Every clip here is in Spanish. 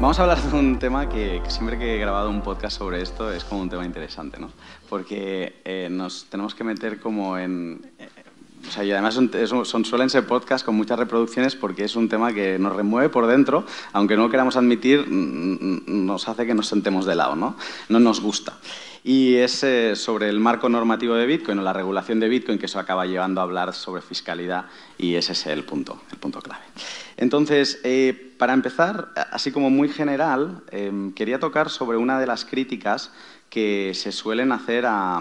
Vamos a hablar de un tema que, que siempre que he grabado un podcast sobre esto es como un tema interesante, ¿no? Porque eh, nos tenemos que meter como en... eh, o sea, y además son, son- suelen ser podcasts con muchas reproducciones porque es un tema que nos remueve por dentro, aunque no lo queramos admitir, nos hace que nos sentemos de lado, ¿no? No nos gusta. Y es eh, sobre el marco normativo de Bitcoin o la regulación de Bitcoin que eso acaba llevando a hablar sobre fiscalidad y ese es el punto, el punto clave. Entonces, eh, para empezar, así como muy general, eh, quería tocar sobre una de las críticas que se suelen hacer a,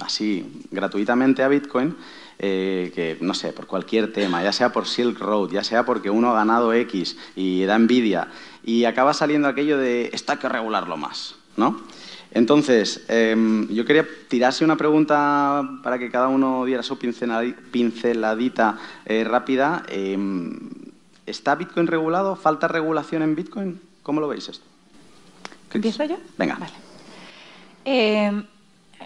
así gratuitamente a Bitcoin, eh, que no sé, por cualquier tema, ya sea por Silk Road, ya sea porque uno ha ganado X y da envidia, y acaba saliendo aquello de hay que regularlo más, ¿no? Entonces, em, yo quería tirarse una pregunta para que cada uno diera su pinceladi- pinceladita rápida. Em, ¿Está Bitcoin regulado? ¿Falta regulación en Bitcoin? ¿Cómo lo veis esto? ¿Empiezo yo? Venga. Vale. Eh,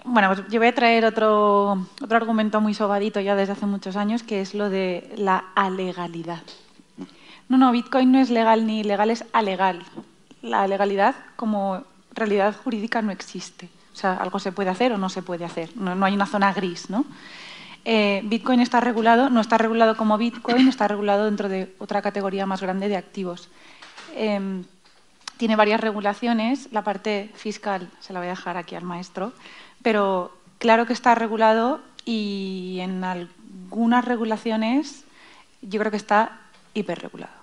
bueno, pues yo voy a traer otro, otro argumento muy sobadito ya desde hace muchos años, que es lo de la alegalidad. No, no, Bitcoin no es legal ni ilegal, es alegal. La legalidad como realidad jurídica no existe. O sea, algo se puede hacer o no se puede hacer. No, no hay una zona gris, ¿no? Eh, Bitcoin está regulado, no está regulado como Bitcoin, está regulado dentro de otra categoría más grande de activos. Em, tiene varias regulaciones, la parte fiscal se la voy a dejar aquí al maestro, pero claro que está regulado y en algunas regulaciones yo creo que está hiperregulado.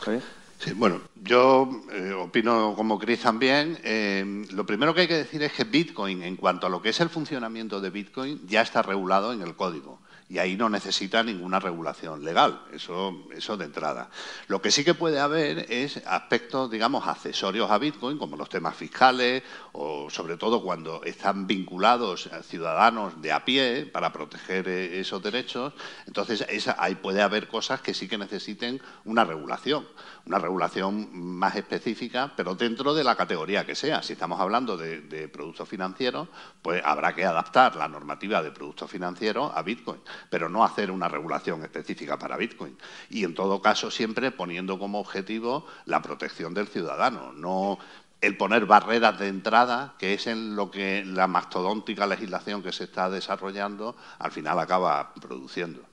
Javier. Sí, bueno, yo eh, opino como Chris también. Eh, lo primero que hay que decir es que Bitcoin, en cuanto a lo que es el funcionamiento de Bitcoin, ya está regulado en el código. Y ahí no necesita ninguna regulación legal, eso, eso de entrada. Lo que sí que puede haber es aspectos, digamos, accesorios a Bitcoin, como los temas fiscales, o sobre todo cuando están vinculados ciudadanos de a pie para proteger eh, esos derechos. Entonces, esa- ahí puede haber cosas que sí que necesiten una regulación una regulación más específica, pero dentro de la categoría que sea. Si estamos hablando de productos financieros, pues habrá que adaptar la normativa de productos financieros a Bitcoin, pero no hacer una regulación específica para Bitcoin. Y en todo caso, siempre poniendo como objetivo la protección del ciudadano, no el poner barreras de entrada, que es en lo que la mastodóntica legislación que se está desarrollando al final acaba produciendo.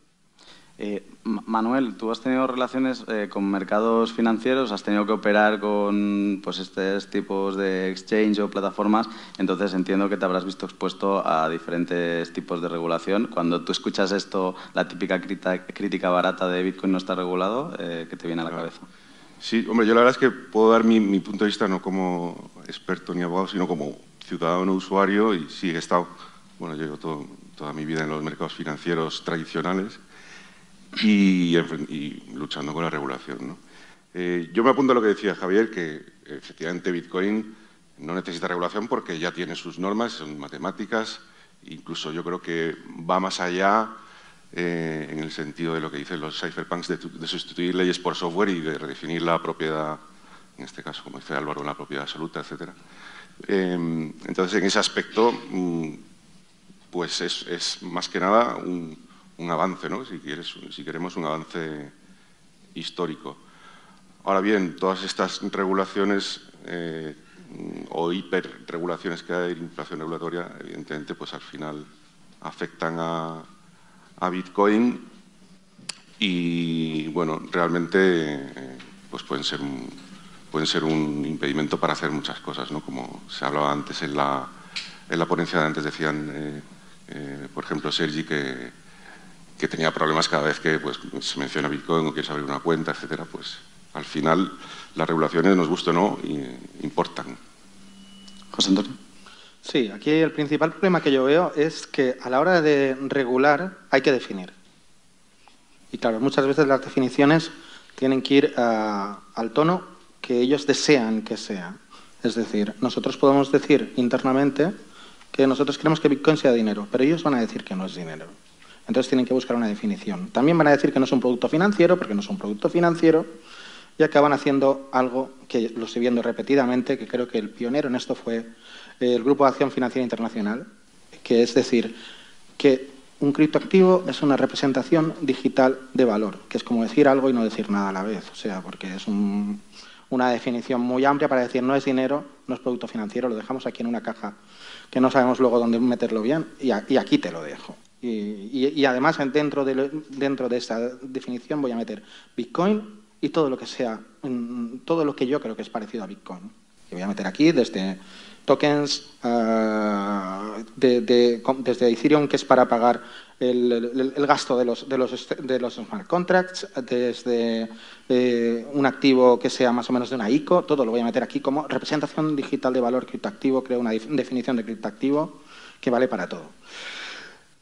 Eh, Ma- Manuel, tú has tenido relaciones eh, con mercados financieros, has tenido que operar con pues, estos tipos de exchange o plataformas, entonces entiendo que te habrás visto expuesto a diferentes tipos de regulación. Cuando tú escuchas esto, la típica crítica barata de Bitcoin no está regulado, eh, ¿qué te viene a la cabeza? Sí, hombre, yo la verdad es que puedo dar mi, mi punto de vista no como experto ni abogado, sino como ciudadano usuario y sí he estado, bueno, llevo todo- toda mi vida en los mercados financieros tradicionales y, luchando con la regulación. ¿no? Eh, yo me apunto a lo que decía Javier, que efectivamente Bitcoin no necesita regulación porque ya tiene sus normas, son matemáticas, incluso yo creo que va más allá eh, en el sentido de lo que dicen los cypherpunks de, tu- de sustituir leyes por software y de redefinir la propiedad, en este caso, como dice Álvaro, la propiedad absoluta, etc. entonces, en ese aspecto, mm, pues es, es más que nada un, un avance, ¿no? si, quieres, si queremos un avance histórico. Ahora bien, todas estas regulaciones eh, o hiperregulaciones que hay, inflación regulatoria, evidentemente, pues al final afectan a, a Bitcoin y, bueno, realmente eh, pues pueden ser un, pueden ser un impedimento para hacer muchas cosas, ¿no? Como se hablaba antes en la, en la ponencia de antes, decían, eh, por ejemplo, Sergi, que, que tenía problemas cada vez que pues, se menciona Bitcoin o quieres abrir una cuenta, etcétera, pues al final las regulaciones, nos guste o no, importan. José Antonio. Sí, aquí el principal problema que yo veo es que a la hora de regular hay que definir. Y claro, muchas veces las definiciones tienen que ir ah, al tono que ellos desean que sea. Es decir, nosotros podemos decir internamente que nosotros queremos que Bitcoin sea dinero, pero ellos van a decir que no es dinero. Entonces tienen que buscar una definición. También van a decir que no es un producto financiero, porque no es un producto financiero, y acaban haciendo algo que lo estoy viendo repetidamente, que creo que el pionero en esto fue eh, el Grupo de Acción Financiera Internacional, que es decir, que un criptoactivo es una representación digital de valor, que es como decir algo y no decir nada a la vez, o sea, porque es un, una definición muy amplia para decir no es dinero, no es producto financiero, lo dejamos aquí en una caja que no sabemos luego dónde meterlo bien y, aquí te lo dejo. Y, además dentro de, dentro de esta definición voy a meter Bitcoin y todo lo que sea, mm, todo lo que yo creo que es parecido a Bitcoin. Y voy a meter aquí desde tokens uh, de, desde Ethereum, que es para pagar el, gasto de los, de, los, de los smart contracts, desde eh, un activo que sea más o menos de una ICO, todo lo voy a meter aquí como representación digital de valor criptoactivo, creo una definición de criptoactivo que vale para todo.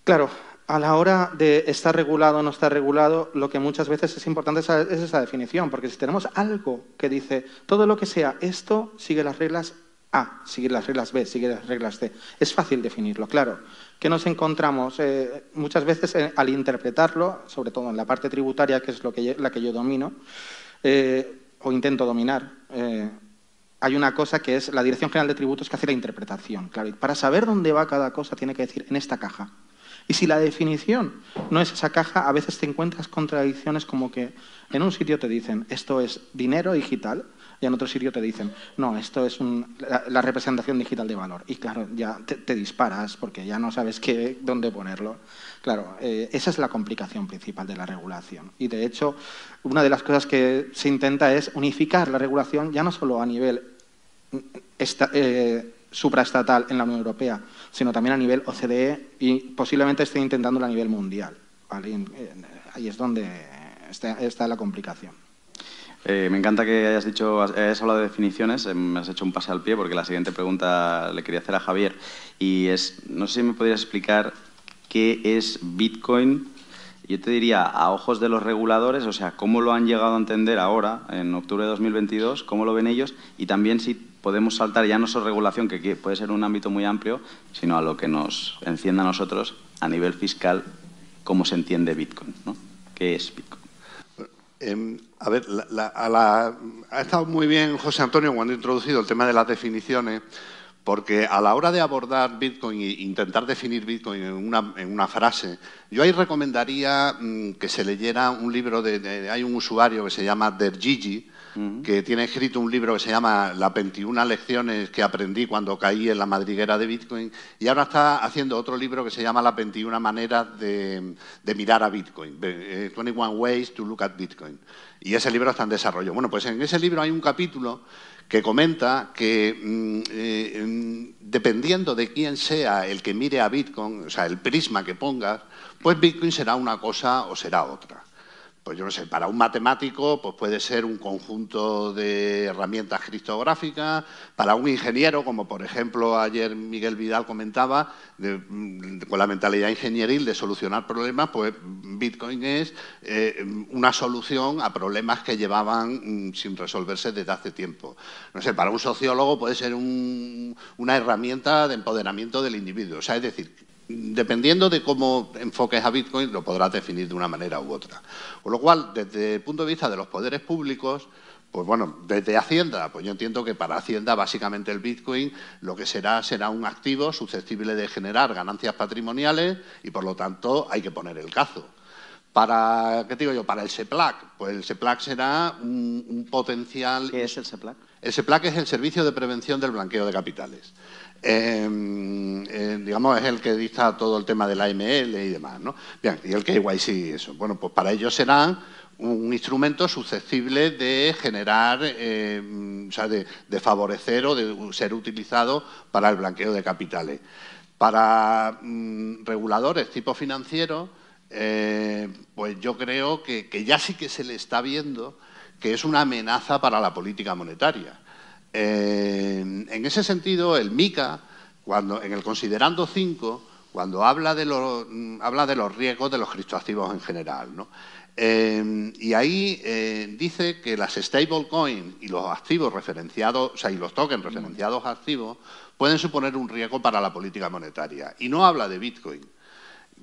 Claro, a la hora de estar regulado o no estar regulado, lo que muchas veces es importante es esa definición, porque si tenemos algo que dice todo lo que sea esto sigue las reglas a, seguir las reglas B, seguir las reglas C. Es fácil definirlo, claro. ¿Qué nos encontramos? Eh, muchas veces eh, al interpretarlo, sobre todo en la parte tributaria, que es lo que la que yo domino, eh, o intento dominar, hay una cosa que es la Dirección General de Tributos que hace la interpretación. Claro, para saber dónde va cada cosa tiene que decir en esta caja. Y si la definición no es esa caja, a veces te encuentras contradicciones como que en un sitio te dicen esto es dinero digital y en otro sitio te dicen, no, esto es la, representación digital de valor. Y claro, ya te, disparas porque ya no sabes qué, dónde ponerlo. Claro, eh, esa es la complicación principal de la regulación. Y de hecho, una de las cosas que se intenta es unificar la regulación ya no solo a nivel eh, supraestatal en la Unión Europea, sino también a nivel OCDE y posiblemente esté intentándolo a nivel mundial. Ahí es donde está la complicación. Eh, me encanta que hayas dicho, hayas hablado de definiciones, eh, me has hecho un pase al pie porque la siguiente pregunta le quería hacer a Javier y es, no sé si me podrías explicar qué es Bitcoin, yo te diría a ojos de los reguladores, o sea, cómo lo han llegado a entender ahora, en octubre de 2022, cómo lo ven ellos y también si podemos saltar ya no solo regulación, que puede ser un ámbito muy amplio, sino a lo que nos encienda a nosotros a nivel fiscal, cómo se entiende Bitcoin, ¿no? ¿Qué es Bitcoin? Em, a ver, ha estado muy bien José Antonio cuando ha introducido el tema de las definiciones, porque a la hora de abordar Bitcoin e intentar definir Bitcoin en una, frase, yo ahí recomendaría mm, que se leyera un libro de, Hay un usuario que se llama Dergigi, que tiene escrito un libro que se llama Las 21 lecciones que aprendí cuando caí en la madriguera de Bitcoin y ahora está haciendo otro libro que se llama Las 21 maneras de, mirar a Bitcoin, 21 eh, Ways to Look at Bitcoin. Y ese libro está en desarrollo. Bueno, pues en ese libro hay un capítulo que comenta que mm, eh, dependiendo de quién sea el que mire a Bitcoin, o sea, el prisma que pongas, pues Bitcoin será una cosa o será otra pues yo no sé, para un matemático pues puede ser un conjunto de herramientas criptográficas, para un ingeniero, como por ejemplo ayer Miguel Vidal comentaba, mm, con la mentalidad ingenieril de solucionar problemas, pues Bitcoin es eh, una solución a problemas que llevaban mm, sin resolverse desde hace tiempo. No sé, para un sociólogo puede ser una herramienta de empoderamiento del individuo. O sea, es decir, dependiendo de cómo enfoques a Bitcoin, lo podrás definir de una manera u otra. Con lo cual, desde el punto de vista de los poderes públicos, pues bueno, desde Hacienda, pues yo entiendo que para Hacienda básicamente el Bitcoin lo que será será un activo susceptible de generar ganancias patrimoniales y por lo tanto hay que poner el cazo. Para, ¿qué digo yo? Para el SEPLAC, pues el SEPLAC será un, potencial... ¿Qué es el SEPLAC? El SEPLAC es el Servicio de Prevención del Blanqueo de Capitales. Em, eh, digamos, es el que dicta todo el tema de la AML y demás, ¿no? Bien, y el KYC y eso. Bueno, pues para ellos será un instrumento susceptible de generar, em, o sea, de, favorecer o de ser utilizado para el blanqueo de capitales. Para mm, reguladores tipo financiero, eh, pues yo creo que ya sí que se le está viendo que es una amenaza para la política monetaria. Eh, en ese sentido, el MICA, cuando, en el considerando 5, cuando habla de, los, habla de los riesgos de los criptoactivos en general, eh, y ahí eh, dice que las stablecoins y los activos referenciados, o sea, y los tokens referenciados activos pueden suponer un riesgo para la política monetaria. Y no habla de Bitcoin.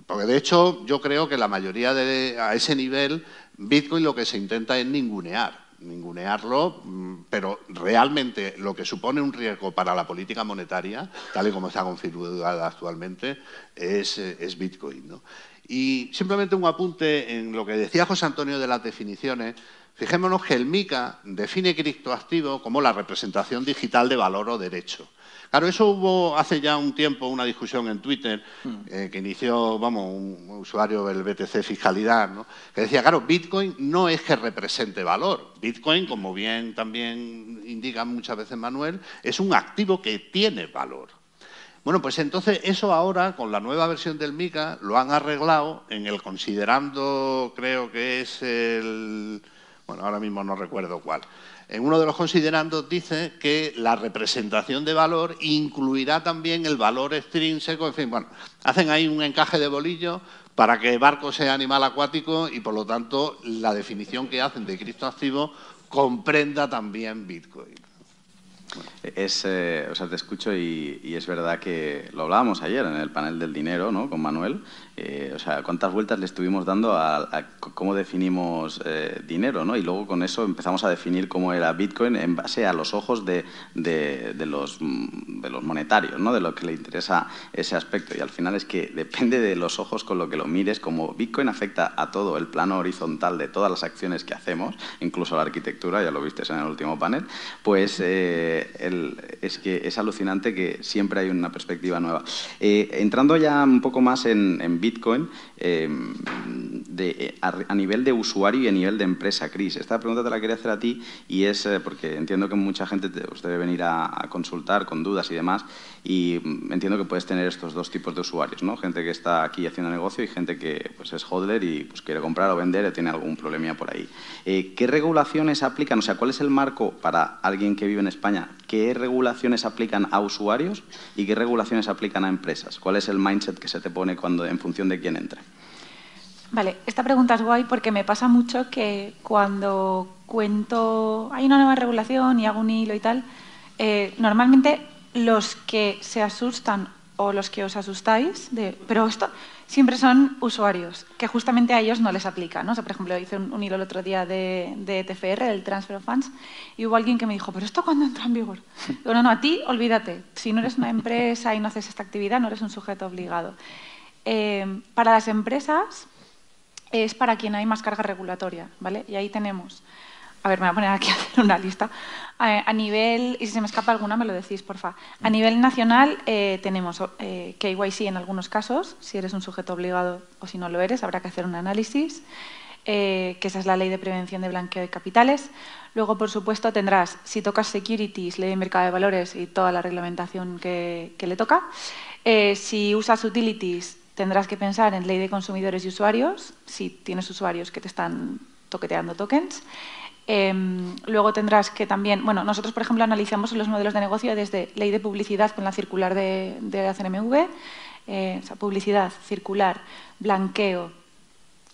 Porque de hecho yo creo que la mayoría de, a ese nivel, Bitcoin lo que se intenta es ningunear ningunearlo, mm, pero realmente lo que supone un riesgo para la política monetaria, tal y como está configurada actualmente, es, Bitcoin. Y simplemente un apunte en lo que decía José Antonio de las definiciones. Fijémonos que el MICA define criptoactivo como la representación digital de valor o derecho. Claro, eso hubo hace ya un tiempo una discusión en Twitter mm. eh, que inició, vamos, un usuario del BTC Fiscalidad, ¿no? que decía, claro, Bitcoin no es que represente valor. Bitcoin, como bien también indica muchas veces Manuel, es un activo que tiene valor. Bueno, pues entonces eso ahora, con la nueva versión del MICA, lo han arreglado en el considerando, creo que es el... Bueno, ahora mismo no recuerdo cuál en uno de los considerandos dice que la representación de valor incluirá también el valor extrínseco, en fin, bueno, hacen ahí un encaje de bolillo para que barco sea animal acuático y por lo tanto la definición que hacen de criptoactivo comprenda también Bitcoin. Es, eh, o sea, te escucho y, y, es verdad que lo hablábamos ayer en el panel del dinero ¿no? con Manuel eh, o sea, cuántas vueltas le estuvimos dando a, cómo definimos eh, dinero, ¿no? Y luego con eso empezamos a definir cómo era Bitcoin en base a los ojos de, los, de los monetarios, ¿no? De lo que le interesa ese aspecto. Y al final es que depende de los ojos con lo que lo mires, como Bitcoin afecta a todo el plano horizontal de todas las acciones que hacemos, incluso la arquitectura, ya lo viste en el último panel, pues eh, es que es alucinante que siempre hay una perspectiva nueva. entrando ya un poco más en, Bitcoin, em, de, a, nivel de usuario y a nivel de empresa, Cris. Esta pregunta te la quería hacer a ti y es eh, porque entiendo que mucha gente te, os debe venir a, consultar con dudas y demás y mm, entiendo que puedes tener estos dos tipos de usuarios, ¿no? Gente que está aquí haciendo negocio y gente que pues, es hodler y pues, quiere comprar o vender o tiene algún problemilla por ahí. Eh, ¿Qué regulaciones aplican? O sea, ¿cuál es el marco para alguien que vive en España? ¿Qué regulaciones aplican a usuarios y qué regulaciones aplican a empresas? ¿Cuál es el mindset que se te pone cuando en función de quién entra? Vale, esta pregunta es guay porque me pasa mucho que cuando cuento, hay una nueva regulación y hago un hilo y tal, eh, normalmente los que se asustan o los que os asustáis, de, pero esto siempre son usuarios, que justamente a ellos no les aplica. ¿no? por ejemplo, hice un, hilo el otro día de, de, TFR, del Transfer of Funds, y hubo alguien que me dijo, ¿pero esto cuándo entra en vigor? Digo, no, no, a ti olvídate. Si no eres una empresa y no haces esta actividad, no eres un sujeto obligado. Eh, para las empresas es para quien hay más carga regulatoria, ¿vale? Y ahí tenemos, a ver, me voy a poner aquí a hacer una lista. A, nivel, y si se me escapa alguna me lo decís, porfa. A nivel nacional eh, tenemos eh, KYC en algunos casos, si eres un sujeto obligado o si no lo eres, habrá que hacer un análisis. que esa es la ley de prevención de blanqueo de capitales. Luego, por supuesto, tendrás, si tocas securities, ley de mercado de valores y toda la reglamentación que, le toca. si usas utilities, tendrás que pensar en ley de consumidores y usuarios, si tienes usuarios que te están toqueteando tokens. Em, luego tendrás que también, bueno, nosotros por ejemplo analizamos los modelos de negocio desde ley de publicidad con la circular de, de la CNMV, eh, o sea, publicidad, circular, blanqueo,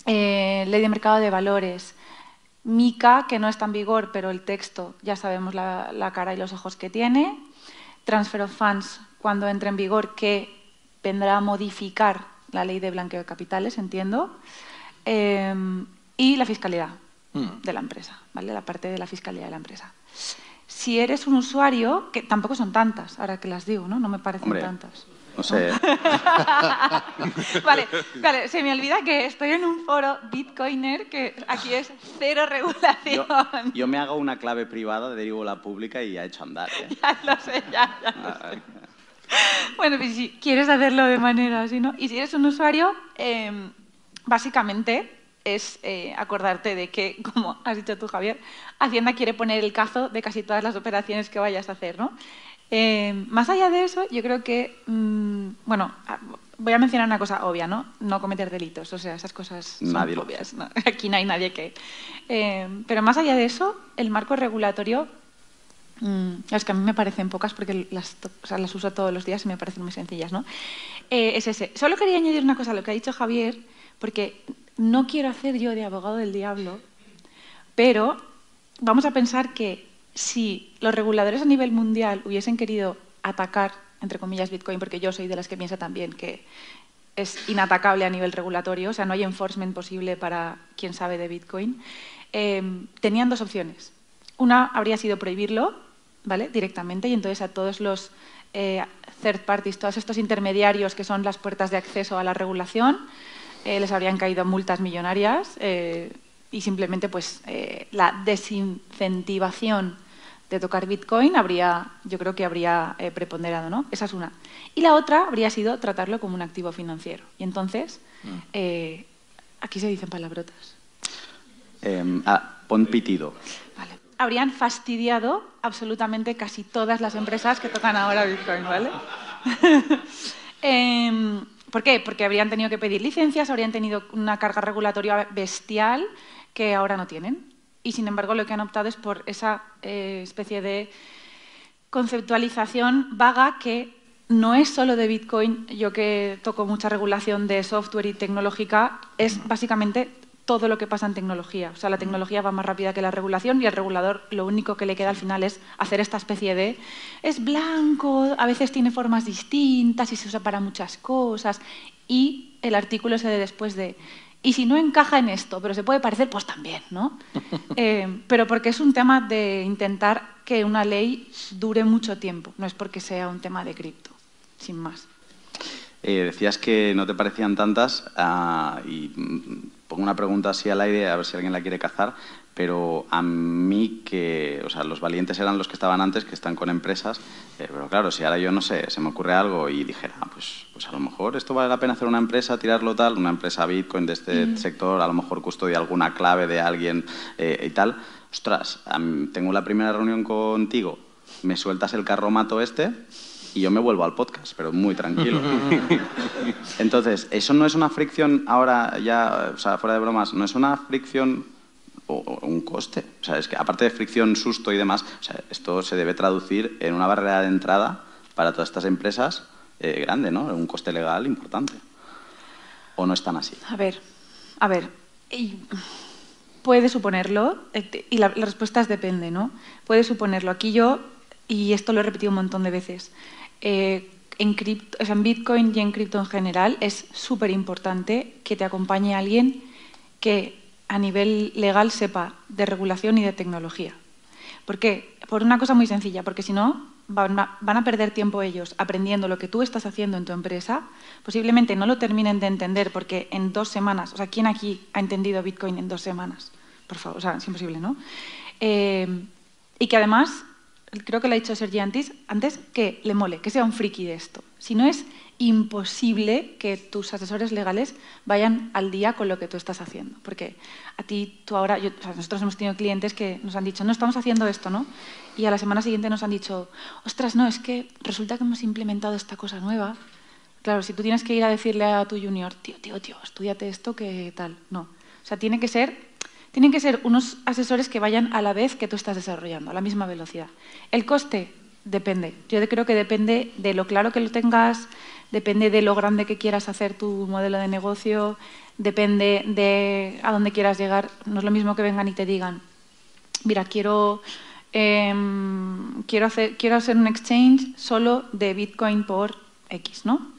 eh, ley de mercado de valores, MICA, que no está en vigor, pero el texto ya sabemos la, la cara y los ojos que tiene, Transfer of Funds, cuando entre en vigor, que vendrá a modificar la ley de blanqueo de capitales, entiendo, em, y la fiscalidad mm. de la empresa, ¿vale? La parte de la fiscalidad de la empresa. Si eres un usuario, que tampoco son tantas, ahora que las digo, ¿no? No me parecen tantas. No sé. vale, vale, se me olvida que estoy en un foro Bitcoiner que aquí es cero regulación. Yo, me hago una clave privada, derivo la pública y ya he hecho andar. ¿eh? ya lo sé, ya, ya lo ah, sé. Bueno, pues si quieres hacerlo de manera así, ¿no? Y si eres un usuario, em, básicamente es eh, acordarte de que, como has dicho tú, Javier, Hacienda quiere poner el cazo de casi todas las operaciones que vayas a hacer, ¿no? Em, más allá de eso, yo creo que, mm, bueno, voy a mencionar una cosa obvia, ¿no? No cometer delitos, o sea, esas cosas son obvias. Aquí no hay nadie que... Em, pero más allá de eso, el marco regulatorio Mm, es que a mí me parecen pocas porque las, las uso todos los días y me parecen muy sencillas, ¿no? Eh, es ese. Solo quería añadir una cosa a lo que ha dicho Javier, porque no quiero hacer yo de abogado del diablo, pero vamos a pensar que si los reguladores a nivel mundial hubiesen querido atacar, entre comillas, Bitcoin, porque yo soy de las que piensa también que es inatacable a nivel regulatorio, o sea, no hay enforcement posible para quien sabe de Bitcoin, eh, tenían dos opciones. Una habría sido prohibirlo, ¿vale? directamente y entonces a todos los eh, third parties, todos estos intermediarios que son las puertas de acceso a la regulación, eh, les habrían caído multas millonarias eh, y simplemente pues eh, la desincentivación de tocar Bitcoin habría, yo creo que habría eh, preponderado, ¿no? Esa es una. Y la otra habría sido tratarlo como un activo financiero. Y entonces, eh, aquí se dicen palabrotas. Em, ah, pon pitido. Vale. Habrían fastidiado absolutamente casi todas las empresas que tocan ahora Bitcoin, ¿vale? Em, ¿Por qué? Porque habrían tenido que pedir licencias, habrían tenido una carga regulatoria bestial que ahora no tienen. Y sin embargo, lo que han optado es por esa eh, especie de conceptualización vaga que no es solo de Bitcoin, yo que toco mucha regulación de software y tecnológica, es básicamente todo lo que pasa en tecnología. O sea, la tecnología va más rápida que la regulación y al regulador lo único que le queda al final es hacer esta especie de es blanco, a veces tiene formas distintas y se usa para muchas cosas. Y el artículo se de después de y si no encaja en esto, pero se puede parecer, pues también, ¿no? Eh, pero porque es un tema de intentar que una ley dure mucho tiempo, no es porque sea un tema de cripto, sin más. Eh, decías que no te parecían tantas ah, y mm, pongo una pregunta así al aire a ver si alguien la quiere cazar, pero a mí que, o sea, los valientes eran los que estaban antes, que están con empresas, eh, pero claro, si ahora yo no sé, se me ocurre algo y dijera, ah, pues, pues a lo mejor esto vale la pena hacer una empresa, tirarlo tal, una empresa Bitcoin de este sector, a lo mejor custodia alguna clave de alguien eh, y tal, ostras, tengo la primera reunión contigo, me sueltas el carromato este y yo me vuelvo al podcast, pero muy tranquilo. Entonces, eso no es una fricción ahora ya, o sea, fuera de bromas, no es una fricción o, o un coste. O sea, es que aparte de fricción, susto y demás, o sea, esto se debe traducir en una barrera de entrada para todas estas empresas eh, grande, ¿no? Un coste legal importante. ¿O no es tan así? A ver, a ver, puede suponerlo, eh, y la, la respuesta es depende, ¿no? Puede suponerlo. Aquí yo, y esto lo he repetido un montón de veces, eh, en, Bitcoin y en cripto en general es súper importante que te acompañe alguien que a nivel legal sepa de regulación y de tecnología. ¿Por qué? Por una cosa muy sencilla, porque si no, van a, van a perder tiempo ellos aprendiendo lo que tú estás haciendo en tu empresa. Posiblemente no lo terminen de entender porque en dos semanas, o sea, ¿quién aquí ha entendido Bitcoin en dos semanas? Por favor, o sea, es imposible, ¿no? Eh, y que además, creo que lo ha dicho Sergi antes, antes, que le mole, que sea un friki de esto. Si no es imposible que tus asesores legales vayan al día con lo que tú estás haciendo. Porque a ti, tú ahora, yo- o sea, nosotros hemos tenido clientes que nos han dicho, no, estamos haciendo esto, ¿no? Y a la semana siguiente nos han dicho, ostras, no, es que resulta que hemos implementado esta cosa nueva. Claro, si tú tienes que ir a decirle a tu junior, tío, tío, tío, estudiate esto, que tal. No. O sea, tiene que ser, tienen que ser unos asesores que vayan a la vez que tú estás desarrollando, a la misma velocidad. El coste depende. Yo creo que depende de lo claro que lo tengas, depende de lo grande que quieras hacer tu modelo de negocio, depende de a dónde quieras llegar. No es lo mismo que vengan y te digan, mira, quiero, em, quiero, hacer, quiero hacer un exchange solo de Bitcoin por X, ¿no?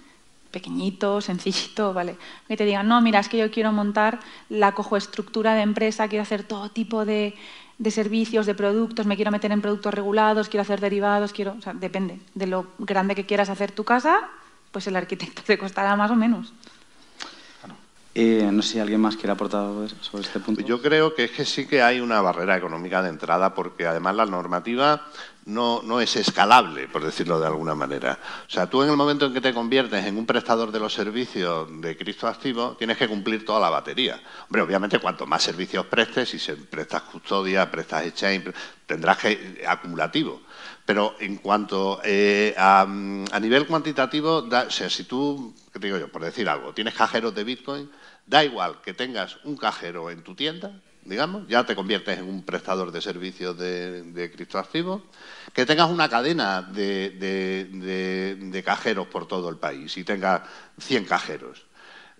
Pequeñito, sencillito, ¿vale? Que te digan, no, mira, es que yo quiero montar la cojoestructura de empresa, quiero hacer todo tipo de, de servicios, de productos, me quiero meter en productos regulados, quiero hacer derivados, quiero... O sea, depende de lo grande que quieras hacer tu casa, pues el arquitecto te costará más o menos. Eh, no sé si alguien más quiere aportar algo sobre este punto. Yo creo que es que sí que hay una barrera económica de entrada porque además la normativa no, no es escalable, por decirlo de alguna manera. O sea, tú en el momento en que te conviertes en un prestador de los servicios de criptoactivo, tienes que cumplir toda la batería. Hombre, obviamente cuanto más servicios prestes, si prestas custodia, prestas exchange, tendrás que acumulativo. Pero en cuanto eh, a, a nivel cuantitativo, da- o sea, si tú, ¿qué digo yo? Por decir algo, tienes cajeros de Bitcoin, da igual que tengas un cajero en tu tienda, digamos, ya te conviertes en un prestador de servicios de, criptoactivos, que tengas una cadena de, cajeros por todo el país y tengas 100 cajeros.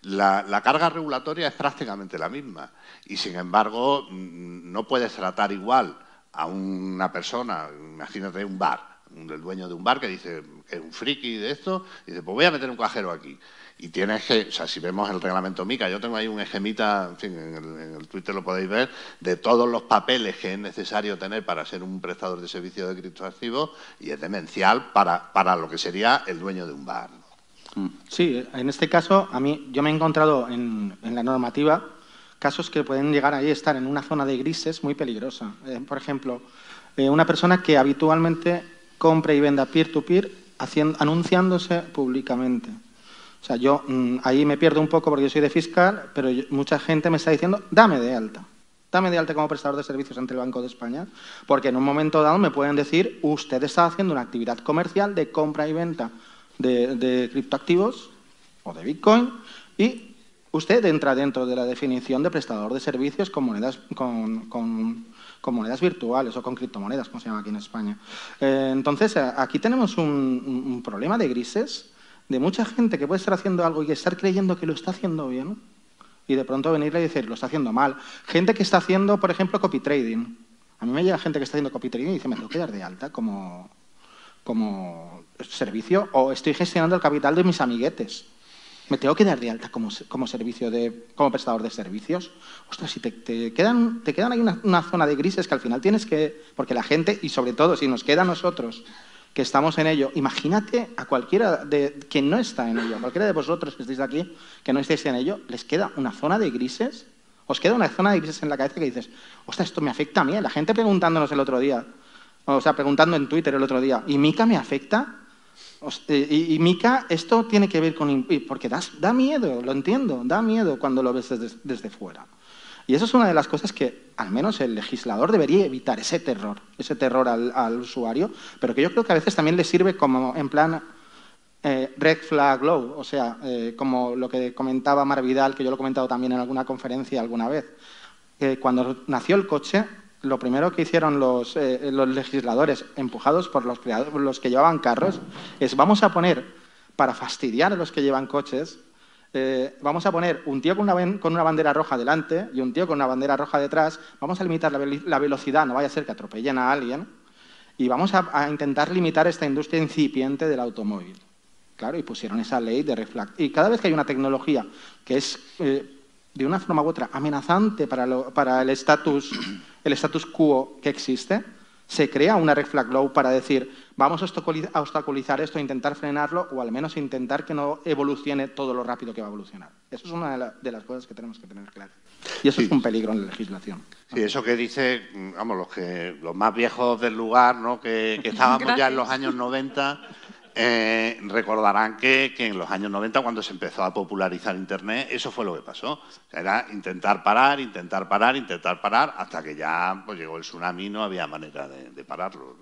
La, carga regulatoria es prácticamente la misma y, sin embargo, mm, no puedes tratar igual a una persona, imagínate un bar, el dueño de un bar que dice que es un friki de esto, dice, pues voy a meter un cajero aquí. Y tienes que, o sea, si vemos el reglamento MICA, yo tengo ahí un esquemita, en fin, en el, Twitter lo podéis ver, de todos los papeles que es necesario tener para ser un prestador de servicios de criptoactivos y es demencial para, para lo que sería el dueño de un bar. Mm. Sí, en este caso, a mí, yo me he encontrado en, la normativa casos que pueden llegar ahí a estar en una zona de grises muy peligrosa. Eh, por ejemplo, eh, una persona que habitualmente compra y venda peer-to-peer haciendo- anunciándose públicamente. O sea, yo mm, ahí me pierdo un poco porque yo soy de fiscal, pero mucha gente me está diciendo, dame de alta. Dame de alta como prestador de servicios ante el Banco de España, porque en un momento dado me pueden decir, usted está haciendo una actividad comercial de compra y venta de, criptoactivos o de Bitcoin y usted entra dentro de la definición de prestador de servicios con monedas, con, monedas virtuales o con criptomonedas, como se llama aquí en España. Eh, entonces, aquí tenemos un problema de grises de mucha gente que puede estar haciendo algo y estar creyendo que lo está haciendo bien y de pronto venirle y decir, lo está haciendo mal. Gente que está haciendo, por ejemplo, copy trading. A mí me llega gente que está haciendo copy trading y dice, me tengo que dar de alta como, como servicio o estoy gestionando el capital de mis amiguetes. Me tengo que dar de alta como, como servicio de, como prestador de servicios. Ostras, si te, te quedan, te quedan ahí una, una zona de grises que al final tienes que. Porque la gente, y sobre todo si nos queda a nosotros que estamos en ello, imagínate a cualquiera de, que no está en ello, a cualquiera de vosotros que estéis aquí, que no estéis en ello, les queda una zona de grises. Os queda una zona de grises en la cabeza que dices, ostras, esto me afecta a mí. La gente preguntándonos el otro día, o sea, preguntando en Twitter el otro día, ¿y Mica me afecta? Eh, Y, y Mica, esto tiene que ver con... Porque das- da miedo, lo entiendo, da miedo cuando lo ves desde, desde fuera. Y eso es una de las cosas que al menos el legislador debería evitar, ese terror, ese terror al, usuario, pero que yo creo que a veces también le sirve como en plan eh, red flag low, o sea, eh, como lo que comentaba Mar Vidal, que yo lo he comentado también en alguna conferencia alguna vez. Eh, cuando nació el coche, lo primero que hicieron los, legisladores, empujados por los, los que llevaban carros, es vamos a poner, para fastidiar a los que llevan coches, eh, vamos a poner un tío con una, con una bandera roja delante y un tío con una bandera roja detrás, vamos a limitar la, velocidad, no vaya a ser que atropellen a alguien, y vamos a, intentar limitar esta industria incipiente del automóvil. Claro, y pusieron esa ley de reflag. Y cada vez que hay una tecnología que es, eh, de una forma u otra, amenazante para, lo- para el estatus el status quo que existe, se crea una red flag law para decir, vamos a obstaculi- a obstaculizar esto, intentar frenarlo, o al menos intentar que no evolucione todo lo rápido que va a evolucionar. Eso es una de, la- de las cosas que tenemos que tener claras. Y eso es un peligro en la legislación. Sí, eso que dice, vamos, los que los más viejos del lugar, ¿no? que, que estábamos ya en los años 90, eh, recordarán que, que en los años 90, cuando se empezó a popularizar Internet, eso fue lo que pasó. O sea, era intentar parar, intentar parar, intentar parar, hasta que ya pues, llegó el tsunami y no había manera de, de pararlo.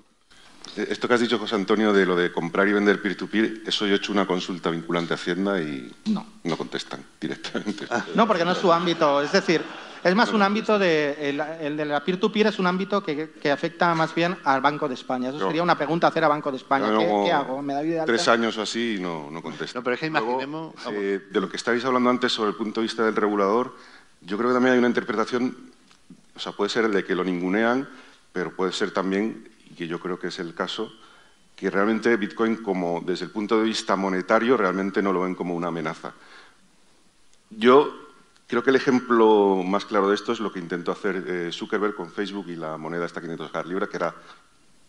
Eh, Esto que has dicho, José Antonio, de lo de comprar y vender peer-to-peer, eso yo he hecho una consulta vinculante a Hacienda y No. no contestan directamente. No, porque no es su ámbito. Es decir, es más un ámbito de. El, el de la peer-to-peer es un ámbito que, que afecta más bien al Banco de España. Eso sería una pregunta hacer a Banco de España. ¿Qué, hago? ¿Me de alta? Tres años o así y no, no contestan. No, pero es que Luego, imaginemos- eh, de lo que estáis hablando antes sobre el punto de vista del regulador, yo creo que también hay una interpretación, o sea, puede ser el de que lo ningunean, pero puede ser también, y que yo creo que es el caso, que realmente Bitcoin, como desde el punto de vista monetario, realmente no lo ven como una amenaza. Yo creo que el ejemplo más claro de esto es lo que intentó hacer eh, Zuckerberg con Facebook y la moneda esta 500 libra, que era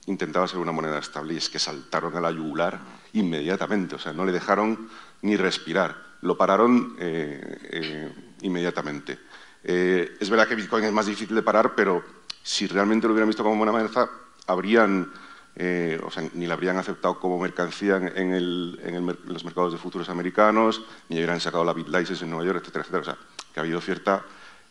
intentaba ser una moneda estable y es que saltaron a la yugular inmediatamente, o sea, no le dejaron ni respirar, lo pararon eh, eh, inmediatamente. Es verdad que Bitcoin es más difícil de parar, pero si realmente lo hubieran visto como una amenaza, habrían, eh, ni la habrían aceptado como mercancía en, el- en el en los mercados de futuros americanos, ni hubieran sacado la BitLicense en Nueva York, etcétera, etcétera. O sea, que ha habido cierta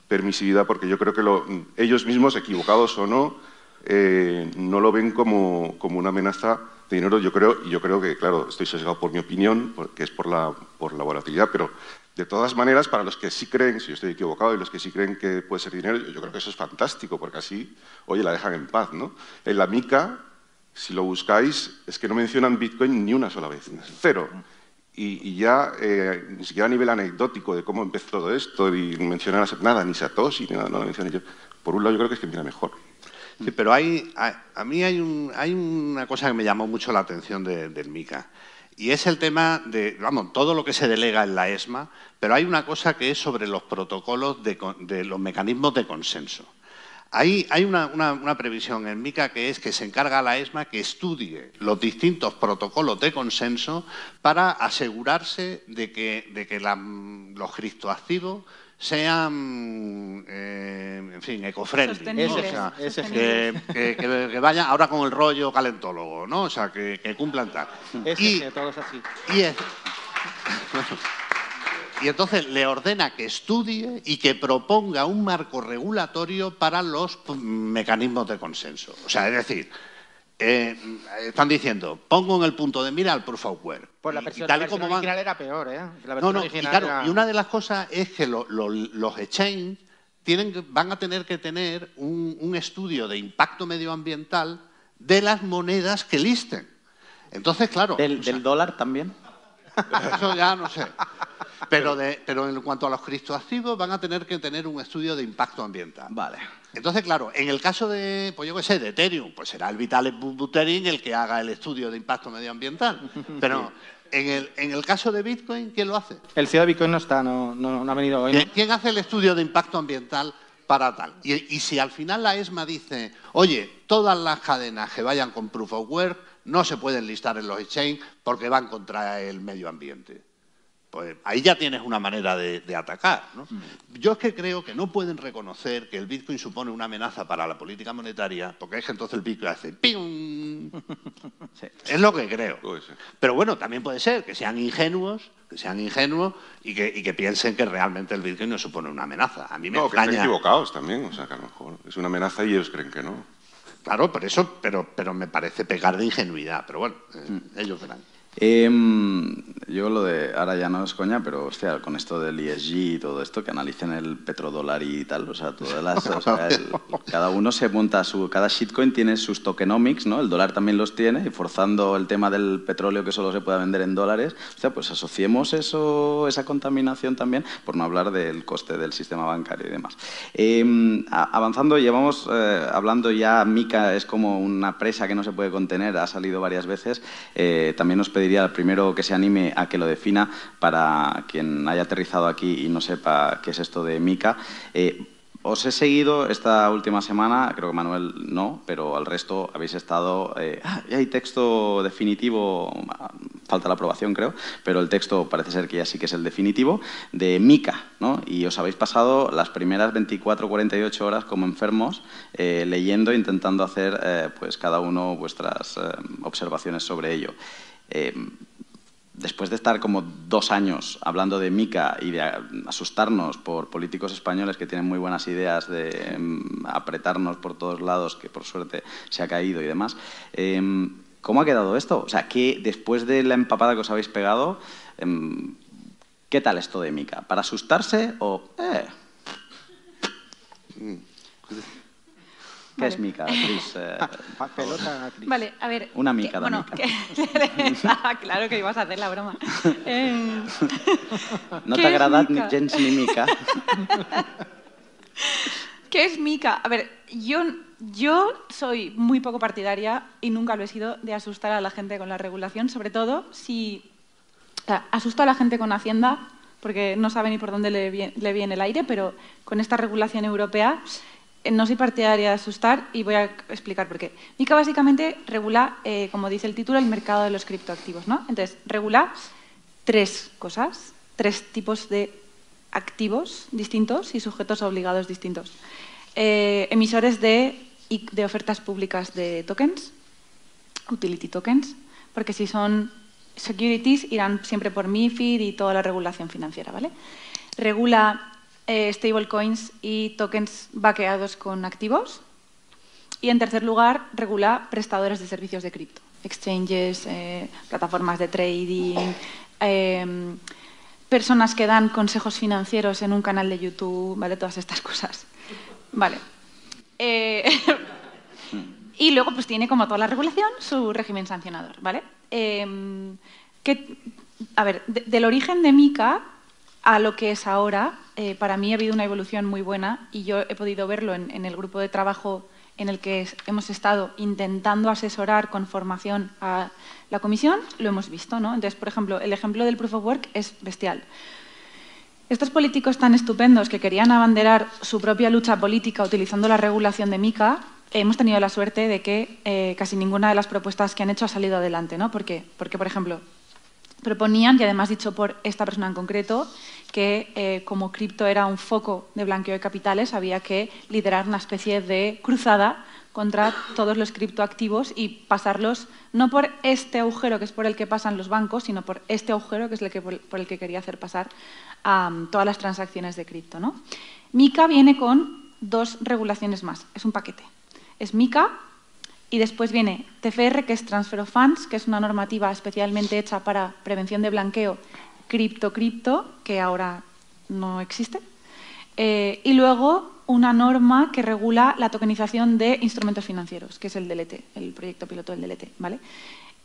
permisividad porque yo creo que lo- ellos mismos, equivocados o no, eh, no lo ven como, una amenaza de dinero. Yo creo, y yo creo que, claro, estoy sesgado por mi opinión, que es por la, por la volatilidad, pero de todas maneras, para los que sí creen, si yo estoy equivocado, y los que sí creen que puede ser dinero, yo creo que eso es fantástico, porque así, oye, la dejan en paz, ¿no? En la MICA, si lo buscáis, es que no mencionan Bitcoin ni una sola vez, cero. Y, y ya, eh, ni siquiera a nivel anecdótico de cómo empezó todo esto, y mencionar a- nada, ni Satoshi, ni nada, no lo mencioné yo. Por un lado, yo creo que es que mira mejor. Sí, pero hay, a, a mí hay, un- hay una cosa que me llamó mucho la atención de- del MICA. Y es el tema de, vamos, todo lo que se delega en la ESMA, pero hay una cosa que es sobre los protocolos de, de los mecanismos de consenso. Hay, hay una, una- una previsión en MICA que es que se encarga a la ESMA que estudie los distintos protocolos de consenso para asegurarse de que, de que la- los criptoactivos sean, eh, en fin, eco-friendly. O sea, que, que- que- que vayan ahora con el rollo calentólogo, ¿no? O sea, que, que cumplan tal. Ese Y- que todos así. y, es- y entonces le ordena que estudie y que proponga un marco regulatorio para los p- mecanismos de consenso. O sea, es decir, eh, están diciendo, pongo en el punto de mira el proof of work. Pues la y versión, tal la y como versión van- original era peor, ¿eh? La no, versión no, y original claro, era- y una de las cosas es que lo- lo- los exchange tienen, que- van a tener que tener un, un estudio de impacto medioambiental de las monedas que listen. Entonces, claro, ¿Del, o sea, del dólar también? eso ya no sé. Pero, de- pero en cuanto a los criptoactivos, van a tener que tener un estudio de impacto ambiental. Vale. Entonces, claro, en el caso de, pues yo qué sé, de Ethereum, pues será el Vitalik Buterin el que haga el estudio de impacto medioambiental. Pero en el, en el caso de Bitcoin, ¿quién lo hace? El CEO de Bitcoin no está, no, no, no ha venido hoy. ¿no? ¿Quién, hace el estudio de impacto ambiental para tal? Y, y si al final la ESMA dice, oye, todas las cadenas que vayan con Proof of Work no se pueden listar en los exchange porque van contra el medio ambiente. Pues ahí ya tienes una manera de, de atacar. ¿no? Yo es que creo que no pueden reconocer que el Bitcoin supone una amenaza para la política monetaria, porque es que entonces el Bitcoin hace ¡pium! Es lo que creo. Pero bueno, también puede ser que sean ingenuos, que sean ingenuos y que, y que piensen que realmente el Bitcoin no supone una amenaza. A mí me No, que extraña. equivocados también. O sea, que a lo mejor es una amenaza y ellos creen que no. Claro, pero eso, pero, pero me parece pecar de ingenuidad. Pero bueno, eh, ellos verán. Em, yo lo de, ahora ya no es coña, pero hostia, con esto del ESG y todo esto, que analicen el petrodólar y tal, o sea, todas las, o sea, el- cada uno se monta su, cada shitcoin tiene sus tokenomics, ¿no? El dólar también los tiene, y forzando el tema del petróleo que solo se puede vender en dólares, o sea, pues asociemos eso, esa contaminación también, por no hablar del coste del sistema bancario y demás. Em, avanzando, llevamos eh, hablando ya, Mica es como una presa que no se puede contener, ha salido varias veces, eh, también os pediría al primero que se anime a que lo defina para quien haya aterrizado aquí y no sepa qué es esto de Mica. Eh, os he seguido esta última semana, creo que Manuel no, pero al resto habéis estado... eh, ah, ya hay texto definitivo, falta la aprobación creo, pero el texto parece ser que ya sí que es el definitivo, de Mica, ¿no? Y os habéis pasado las primeras 24 48 horas como enfermos eh, leyendo, intentando hacer eh, pues cada uno vuestras eh, observaciones sobre ello. Eh, después de estar como dos años hablando de Mica y de asustarnos por políticos españoles que tienen muy buenas ideas de mm, apretarnos por todos lados, que por suerte se ha caído y demás, em, ¿cómo ha quedado esto? O sea, que después de la empapada que os habéis pegado, em, ¿qué tal esto de Mica? ¿Para asustarse o...? eh? ¿Qué es Mica, Cris? Eh, Pa- Pelota, Cris. Vale, a ver. Una que- mica, bueno, Mica. que- Estaba claro que ibas a hacer la broma. Eh, no ¿Qué te es agrada ni Mica? gens ni Mica? ¿Qué es Mica? A ver, yo, yo soy muy poco partidaria y nunca lo he sido de asustar a la gente con la regulación, sobre todo si o sea, asusto a la gente con Hacienda porque no sabe ni por dónde le viene, le viene el aire, pero con esta regulación europea eh, no soy partidaria de asustar y voy a explicar por qué. MICA básicamente regula, eh, como dice el título, el mercado de los criptoactivos. ¿no? Entonces, regula tres cosas, tres tipos de activos distintos y sujetos obligados distintos. Eh, emisores de, de ofertas públicas de tokens, utility tokens, porque si son securities irán siempre por MIFID y toda la regulación financiera, ¿vale? Regula eh, stablecoins y tokens vaqueados con activos. Y en tercer lugar, regula prestadores de servicios de cripto, exchanges, eh, plataformas de trading, eh, personas que dan consejos financieros en un canal de YouTube, ¿vale? Todas estas cosas. Vale. Eh, y luego, pues tiene como toda la regulación su régimen sancionador, ¿vale? Que, a ver, de- del origen de Mica a lo que es ahora, eh, para mí ha habido una evolución muy buena y yo he podido verlo en, el grupo de trabajo en el que hemos estado intentando asesorar con formación a la comisión, lo hemos visto, ¿no? Entonces, por ejemplo, el ejemplo del Proof of Work es bestial. Estos políticos tan estupendos que querían abanderar su propia lucha política utilizando la regulación de MICA, hemos tenido la suerte de que eh, casi ninguna de las propuestas que han hecho ha salido adelante. ¿no? ¿Por qué? Porque, por ejemplo, proponían, y además dicho por esta persona en concreto, que eh, como cripto era un foco de blanqueo de capitales, había que liderar una especie de cruzada contra todos los criptoactivos y pasarlos no por este agujero que es por el que pasan los bancos, sino por este agujero que es el que, por el que quería hacer pasar todas las transacciones de cripto. MICA viene con dos regulaciones más, es un paquete. Es MICA y después viene TFR, que es Transfer of Funds, que es una normativa especialmente hecha para prevención de blanqueo cripto-cripto, que ahora no existe. Eh, y luego una norma que regula la tokenización de instrumentos financieros, que es el DLT, el proyecto piloto del DLT. ¿vale?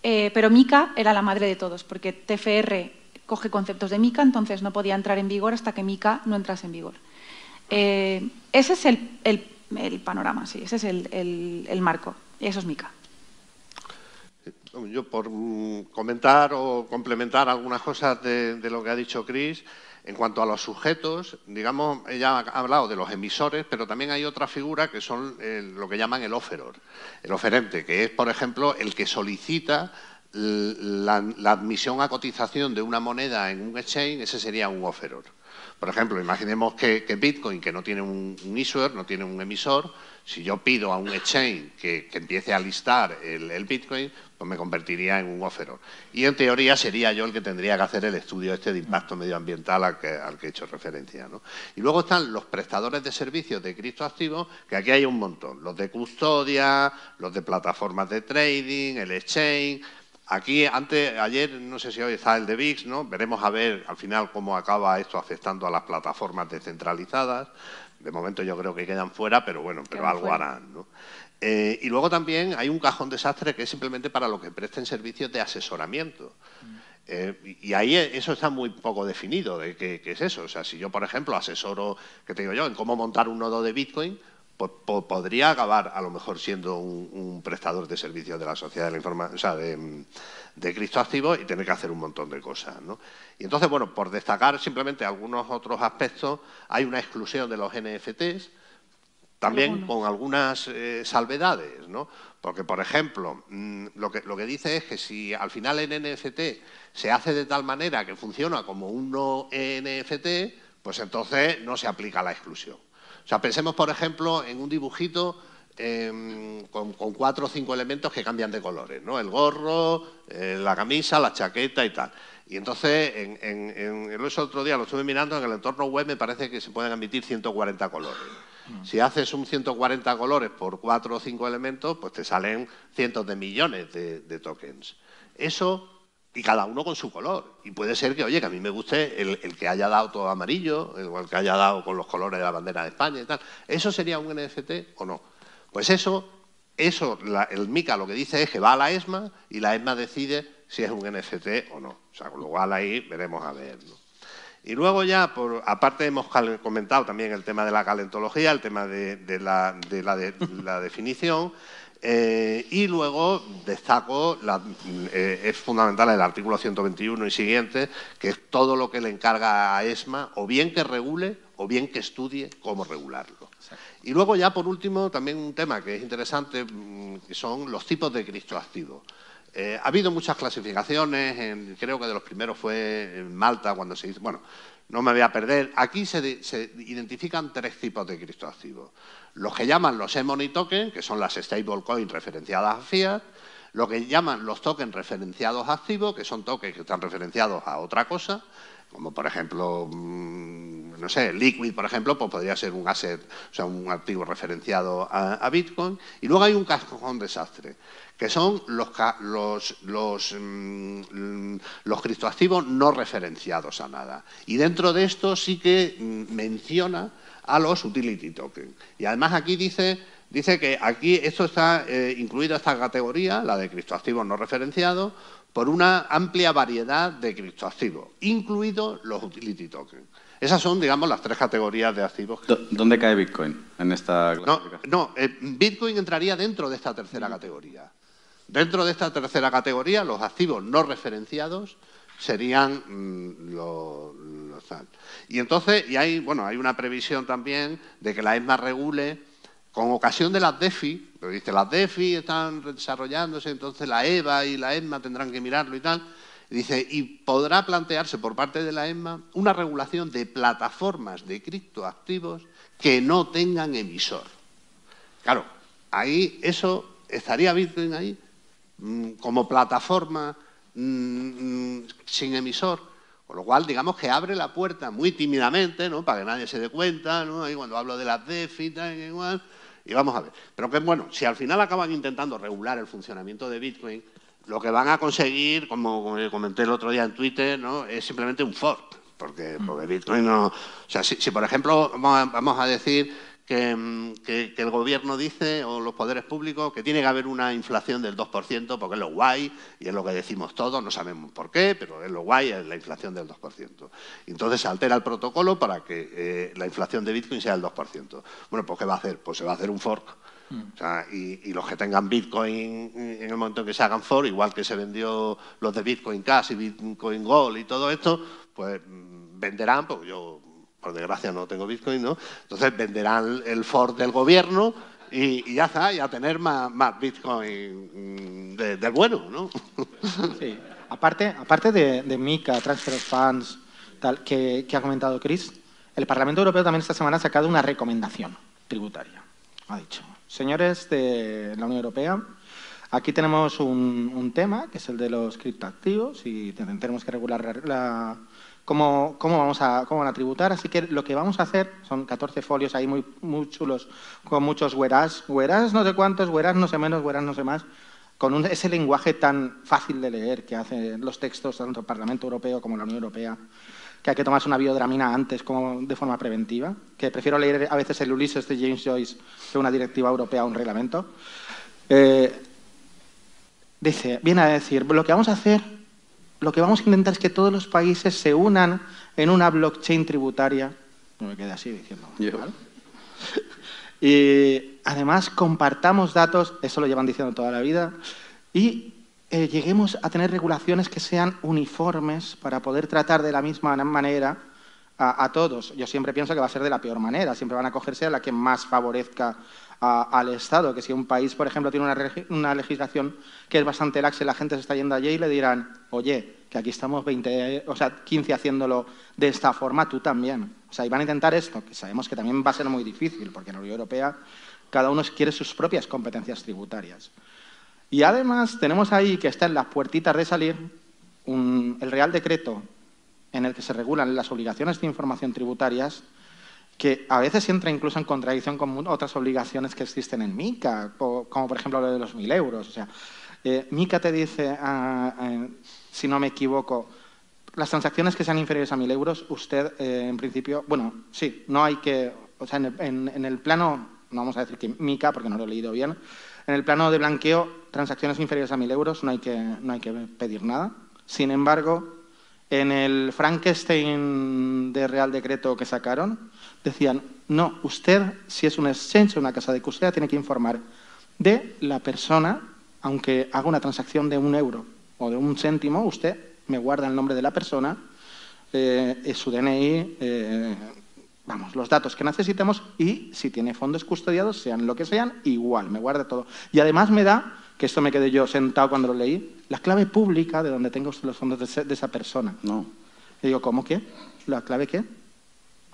Eh, pero MICA era la madre de todos, porque TFR coge conceptos de MICA, entonces no podía entrar en vigor hasta que MICA no entrase en vigor. Eh, ese es el, panorama, sí, ese es el marco. Y eso es Mica. Yo por mm, comentar o complementar algunas cosas de, lo que ha dicho Chris, en cuanto a los sujetos, digamos, ella ha hablado de los emisores, pero también hay otra figura que son eh, lo que llaman el offeror, el oferente, que es, por ejemplo, el que solicita la, admisión a cotización de una moneda en un exchange, ese sería un offeror. Por ejemplo, imaginemos que, Bitcoin, que no tiene un, un issuer, no tiene un emisor, si yo pido a un exchange que, empiece a listar el, Bitcoin, pues me convertiría en un offeror. Y en teoría sería yo el que tendría que hacer el estudio este de impacto medioambiental al que, al que he hecho referencia. Y luego están los prestadores de servicios de criptoactivos, que aquí hay un montón. Los de custodia, los de plataformas de trading, el exchange... Aquí, antes, ayer, no sé si hoy está el de VIX, ¿no? Veremos a ver al final cómo acaba esto afectando a las plataformas descentralizadas. De momento yo creo que quedan fuera, pero bueno, pero algo harán. ¿no? Eh, y luego también hay un cajón desastre que es simplemente para los que presten servicios de asesoramiento. Mm. Eh, y ahí eso está muy poco definido de qué, es eso. O sea, si yo, por ejemplo, asesoro, ¿qué te digo yo?, en cómo montar un nodo de Bitcoin, podría acabar a lo mejor siendo un, prestador de servicios de la sociedad de la información, o sea, de, de criptoactivos y tener que hacer un montón de cosas. ¿no? Y entonces, bueno, por destacar simplemente algunos otros aspectos, hay una exclusión de los NFTs, también con algunas eh, salvedades, ¿no? Porque, por ejemplo, mm, lo que, lo que dice es que si al final el NFT se hace de tal manera que funciona como un no NFT, pues entonces no se aplica la exclusión. O sea, pensemos, por ejemplo, en un dibujito Em, con, cuatro o cinco elementos que cambian de colores, ¿no? El gorro, eh, la camisa, la chaqueta y tal. Y entonces, en, en, el otro día lo estuve mirando, en el entorno web me parece que se pueden emitir 140 colores. Mm. Si haces un 140 colores por cuatro o cinco elementos, pues te salen cientos de millones de, tokens. Eso y cada uno con su color. Y puede ser que, oye, que a mí me guste el, el, que haya dado todo amarillo, el que haya dado con los colores de la bandera de España y tal. ¿Eso sería un NFT o no? Pues eso, eso el MICA lo que dice es que va a la ESMA y la ESMA decide si es un NFT o no. O sea, con lo cual ahí veremos a ver. Y luego ya, por, aparte hemos comentado también el tema de la calentología, el tema de, la, definición, eh, y luego destaco, eh, es fundamental el artículo 121 y siguiente, que es todo lo que le encarga a ESMA, o bien que regule, o bien que estudie cómo regularlo. Y luego ya, por último, también un tema que es interesante, mm, que son los tipos de criptoactivos. Eh, ha habido muchas clasificaciones, creo que de los primeros fue en Malta cuando se hizo... Bueno, no me voy a perder. Aquí se, identifican tres tipos de criptoactivos. Los que llaman los e-money tokens, que son las stablecoins referenciadas a fiat, lo que llaman los tokens referenciados a activos, que son tokens que están referenciados a otra cosa, como por ejemplo, mm, no sé, Liquid, por ejemplo, pues podría ser un asset, o sea, un activo referenciado a, Bitcoin. Y luego hay un cajón desastre, que son los, los, los, mm, los criptoactivos no referenciados a nada. Y dentro de esto sí que mm, menciona a los utility tokens. Y además aquí dice dice que aquí esto está eh, incluido esta categoría, la de criptoactivos no referenciados, por una amplia variedad de criptoactivos, incluidos los utility tokens. Esas son, digamos, las tres categorías de activos. ¿Dónde cae Bitcoin en esta clasificación? No, eh, Bitcoin entraría dentro de esta tercera categoría. Dentro de esta tercera categoría, los activos no referenciados serían mm, Y entonces, y hay, bueno, hay una previsión también de que la ESMA regule con ocasión de las DEFI, pero dice, las DEFI están desarrollándose, entonces la EVA y la ESMA tendrán que mirarlo y tal. dice, y podrá plantearse por parte de la ESMA una regulación de plataformas de criptoactivos que no tengan emisor. Claro, ahí eso, ¿estaría Bitcoin ahí? Mm, como plataforma mm, mm, sin emisor. Con lo cual, digamos que abre la puerta muy tímidamente, ¿no? Para que nadie se dé cuenta, ¿no? Ahí cuando hablo de las DEFI y igual. Y vamos a ver. Pero que bueno, si al final acaban intentando regular el funcionamiento de Bitcoin, lo que van a conseguir, como comenté el otro día en Twitter, ¿no? es simplemente un fork. Porque, porque Bitcoin no. O sea, si, si por ejemplo vamos a decir Mm, que, el gobierno dice, o los poderes públicos, que tiene que haber una inflación del 2%, porque es lo guay, y es lo que decimos todos, no sabemos por qué, pero es lo guay, es la inflación del 2%. Entonces se altera el protocolo para que eh, la inflación de Bitcoin sea el 2%. Bueno, pues ¿qué va a hacer? Pues se va a hacer un fork. Mm. y, los que tengan Bitcoin en el momento en que se hagan fork, igual que se vendió los de Bitcoin Cash y Bitcoin Gold y todo esto, pues mm, venderán, porque yo por desgracia no tengo Bitcoin, ¿no? Entonces venderán el Ford del gobierno y, ya está, y a tener más, Bitcoin del bueno, ¿no? Sí. Aparte, aparte de, de MICA, Transfer of Funds, tal, que, ha comentado Chris, el Parlamento Europeo también esta semana ha sacado una recomendación tributaria. Ha dicho, señores de la Unión Europea, aquí tenemos un, un tema, que es el de los criptoactivos, y tenemos que regular la, cómo, vamos a, cómo van a tributar. Así que lo que vamos a hacer son 14 folios ahí muy, muy chulos, con muchos hueras, hueras no sé cuántos, hueras no sé menos, hueras no sé más, con ese lenguaje tan fácil de leer que hacen los textos tanto el Parlamento Europeo como la Unión Europea, que hay que tomarse una biodramina antes como de forma preventiva, que prefiero leer a veces el Ulises de James Joyce que una directiva europea o un reglamento. Eh, dice, viene a decir, lo que vamos a hacer lo que vamos a intentar es que todos los países se unan en una blockchain tributaria. No me quedé así diciendo. y además compartamos datos, eso lo llevan diciendo toda la vida, y eh, lleguemos a tener regulaciones que sean uniformes para poder tratar de la misma manera a, todos. Yo siempre pienso que va a ser de la peor manera, siempre van a cogerse a la que más favorezca al Estado, que si un país, por ejemplo, tiene una, legislación que es bastante laxa y la gente se está yendo allí y le dirán, oye, que aquí estamos 20, o sea, 15 haciéndolo de esta forma, tú también. O sea, y van a intentar esto, que sabemos que también va a ser muy difícil, porque en la Unión Europea cada uno quiere sus propias competencias tributarias. Y además tenemos ahí que está en las puertitas de salir el Real Decreto en el que se regulan las obligaciones de información tributarias, que a veces entra incluso en contradicción con otras obligaciones que existen en MICA, como por ejemplo lo de los 1.000 euros. O sea, eh, MICA te dice, ah, eh, si no me equivoco, las transacciones que sean inferiores a 1.000 euros, usted eh, en principio, bueno, sí, no hay que, o sea, en el, plano, no vamos a decir que MICA, porque no lo he leído bien, en el plano de blanqueo, transacciones inferiores a 1.000 euros no hay, que, no hay que pedir nada. Sin embargo, en el Frankenstein de Real Decreto que sacaron, decían, no, usted, si es un exchange una casa de custodia, tiene que informar de la persona, aunque haga una transacción de un euro o de un céntimo, usted me guarda el nombre de la persona, eh, su DNI, eh, vamos, los datos que necesitemos y si tiene fondos custodiados, sean lo que sean, igual, me guarda todo. Y además me da, que esto me quedé yo sentado cuando lo leí, la clave pública de donde usted los fondos de, esa persona. No. Y digo, ¿cómo qué? ¿La clave qué?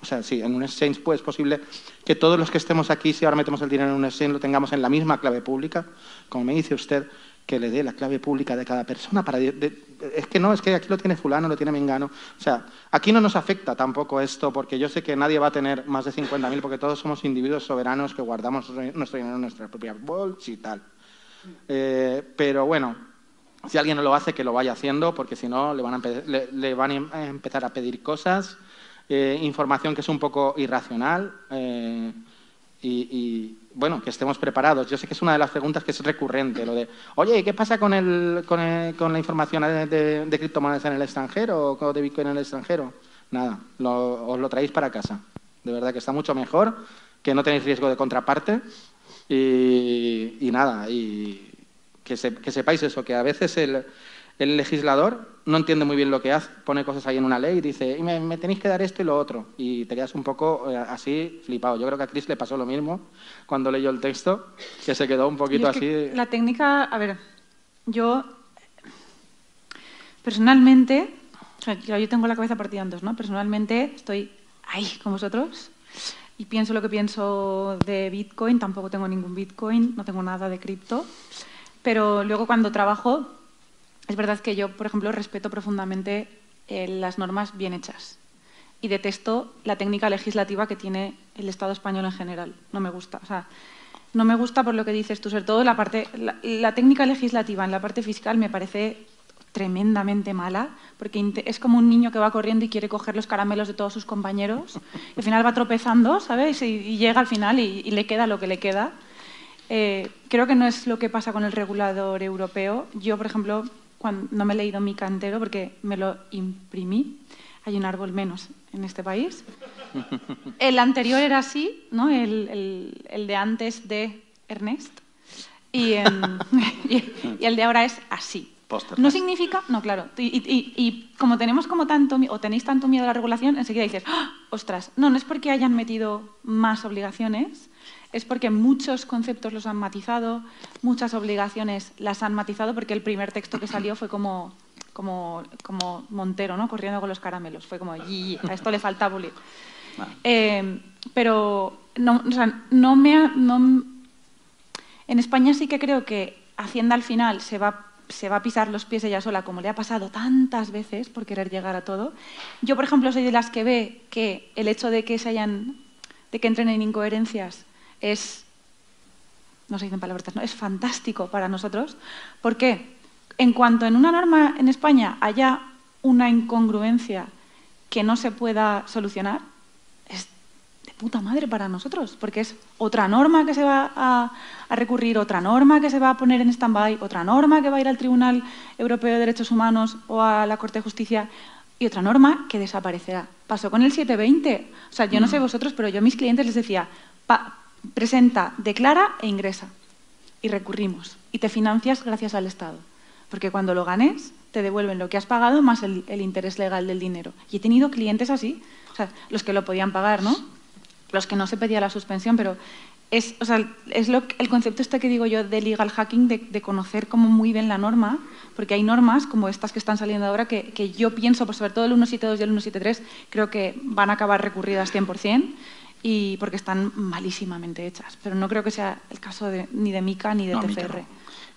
O sea, sí, en un exchange pues, es posible que todos los que estemos aquí, si ahora metemos el dinero en un exchange, lo tengamos en la misma clave pública. Como me dice usted, que le dé la clave pública de cada persona. Para es que no, es que aquí lo tiene fulano, lo tiene mengano. O sea, aquí no nos afecta tampoco esto, porque yo sé que nadie va a tener más de 50.000, porque todos somos individuos soberanos que guardamos nuestro dinero en nuestras propias bolsas y tal. Eh, pero bueno, si alguien no lo hace, que lo vaya haciendo, porque si no, le van a, le, van a empezar a pedir cosas, eh, información que es un poco irracional. Eh, y, bueno, que estemos preparados. Yo sé que es una de las preguntas que es recurrente, lo de, oye, ¿qué pasa con, el, con, la información de, criptomonedas en el extranjero o de Bitcoin en el extranjero? Nada, os lo traéis para casa. De verdad que está mucho mejor, que no tenéis riesgo de contraparte y, nada, y que, sepáis eso, que a veces el, El legislador no entiende muy bien lo que hace, pone cosas ahí en una ley y dice, y me, tenéis que dar esto y lo otro. Y te quedas un poco eh, así flipado. Yo creo que a Chris le pasó lo mismo cuando leyó el texto, que se quedó un poquito así. La técnica, a ver, yo personalmente, yo tengo la cabeza partida en dos, ¿no? Personalmente estoy ahí con vosotros y pienso lo que pienso de Bitcoin, tampoco tengo ningún Bitcoin, no tengo nada de cripto, pero luego cuando trabajo, es verdad que yo, por ejemplo, respeto profundamente eh, las normas bien hechas. Y detesto la técnica legislativa que tiene el Estado español en general, no me gusta. O sea, no me gusta por lo que dices tú, sobre todo la parte, la técnica legislativa en la parte fiscal me parece tremendamente mala, porque es como un niño que va corriendo y quiere coger los caramelos de todos sus compañeros, y al final va tropezando, ¿sabes? Y, llega al final y, le queda lo que le queda. Eh, creo que no es lo que pasa con el regulador europeo. Yo, por ejemplo, no me he leído mi cantero porque me lo imprimí. Hay un árbol menos en este país. El anterior era así, ¿no? el, de antes de Ernest. Y el de ahora es así. No significa, no, claro. Y, como tenemos como tanto, o tenéis tanto miedo a la regulación, enseguida dices, ¡Ah! ostras, no, no es porque hayan metido más obligaciones, es porque muchos conceptos los han matizado, muchas obligaciones las han matizado, porque el primer texto que salió fue como, como, como Montero, ¿no? Corriendo con los caramelos. Fue como, a esto le falta bulir. Eh, pero no, o sea, no me no, en España sí que creo que Hacienda al final se va se va a pisar los pies ella sola, como le ha pasado tantas veces por querer llegar a todo. Yo, por ejemplo, soy de las que ve que el hecho de que se hayan, de que entren en incoherencias es, no se dicen palabras, no, es fantástico para nosotros. ¿Por qué? En cuanto en una norma en España haya una incongruencia que no se pueda solucionar, puta madre para nosotros, porque es otra norma que se va a, recurrir, otra norma que se va a poner en stand-by, otra norma que va a ir al Tribunal Europeo de Derechos Humanos o a la Corte de Justicia y otra norma que desaparecerá. Pasó con el 720. O sea, yo no sé mm. vosotros, pero yo a mis clientes les decía, presenta, declara e ingresa. Y recurrimos. Y te financias gracias al Estado. Porque cuando lo ganes, te devuelven lo que has pagado más el, el interés legal del dinero. Y he tenido clientes así, o sea, los que lo podían pagar, ¿no? Los que no se pedía la suspensión, pero es, o sea, es lo, el concepto este que digo yo de legal hacking, de, conocer como muy bien la norma, porque hay normas como estas que están saliendo ahora que, que yo pienso, pues sobre todo el 172 y el 173, creo que van a acabar recurridas 100% y porque están malísimamente hechas. Pero no creo que sea el caso de, ni de MICA ni de TFR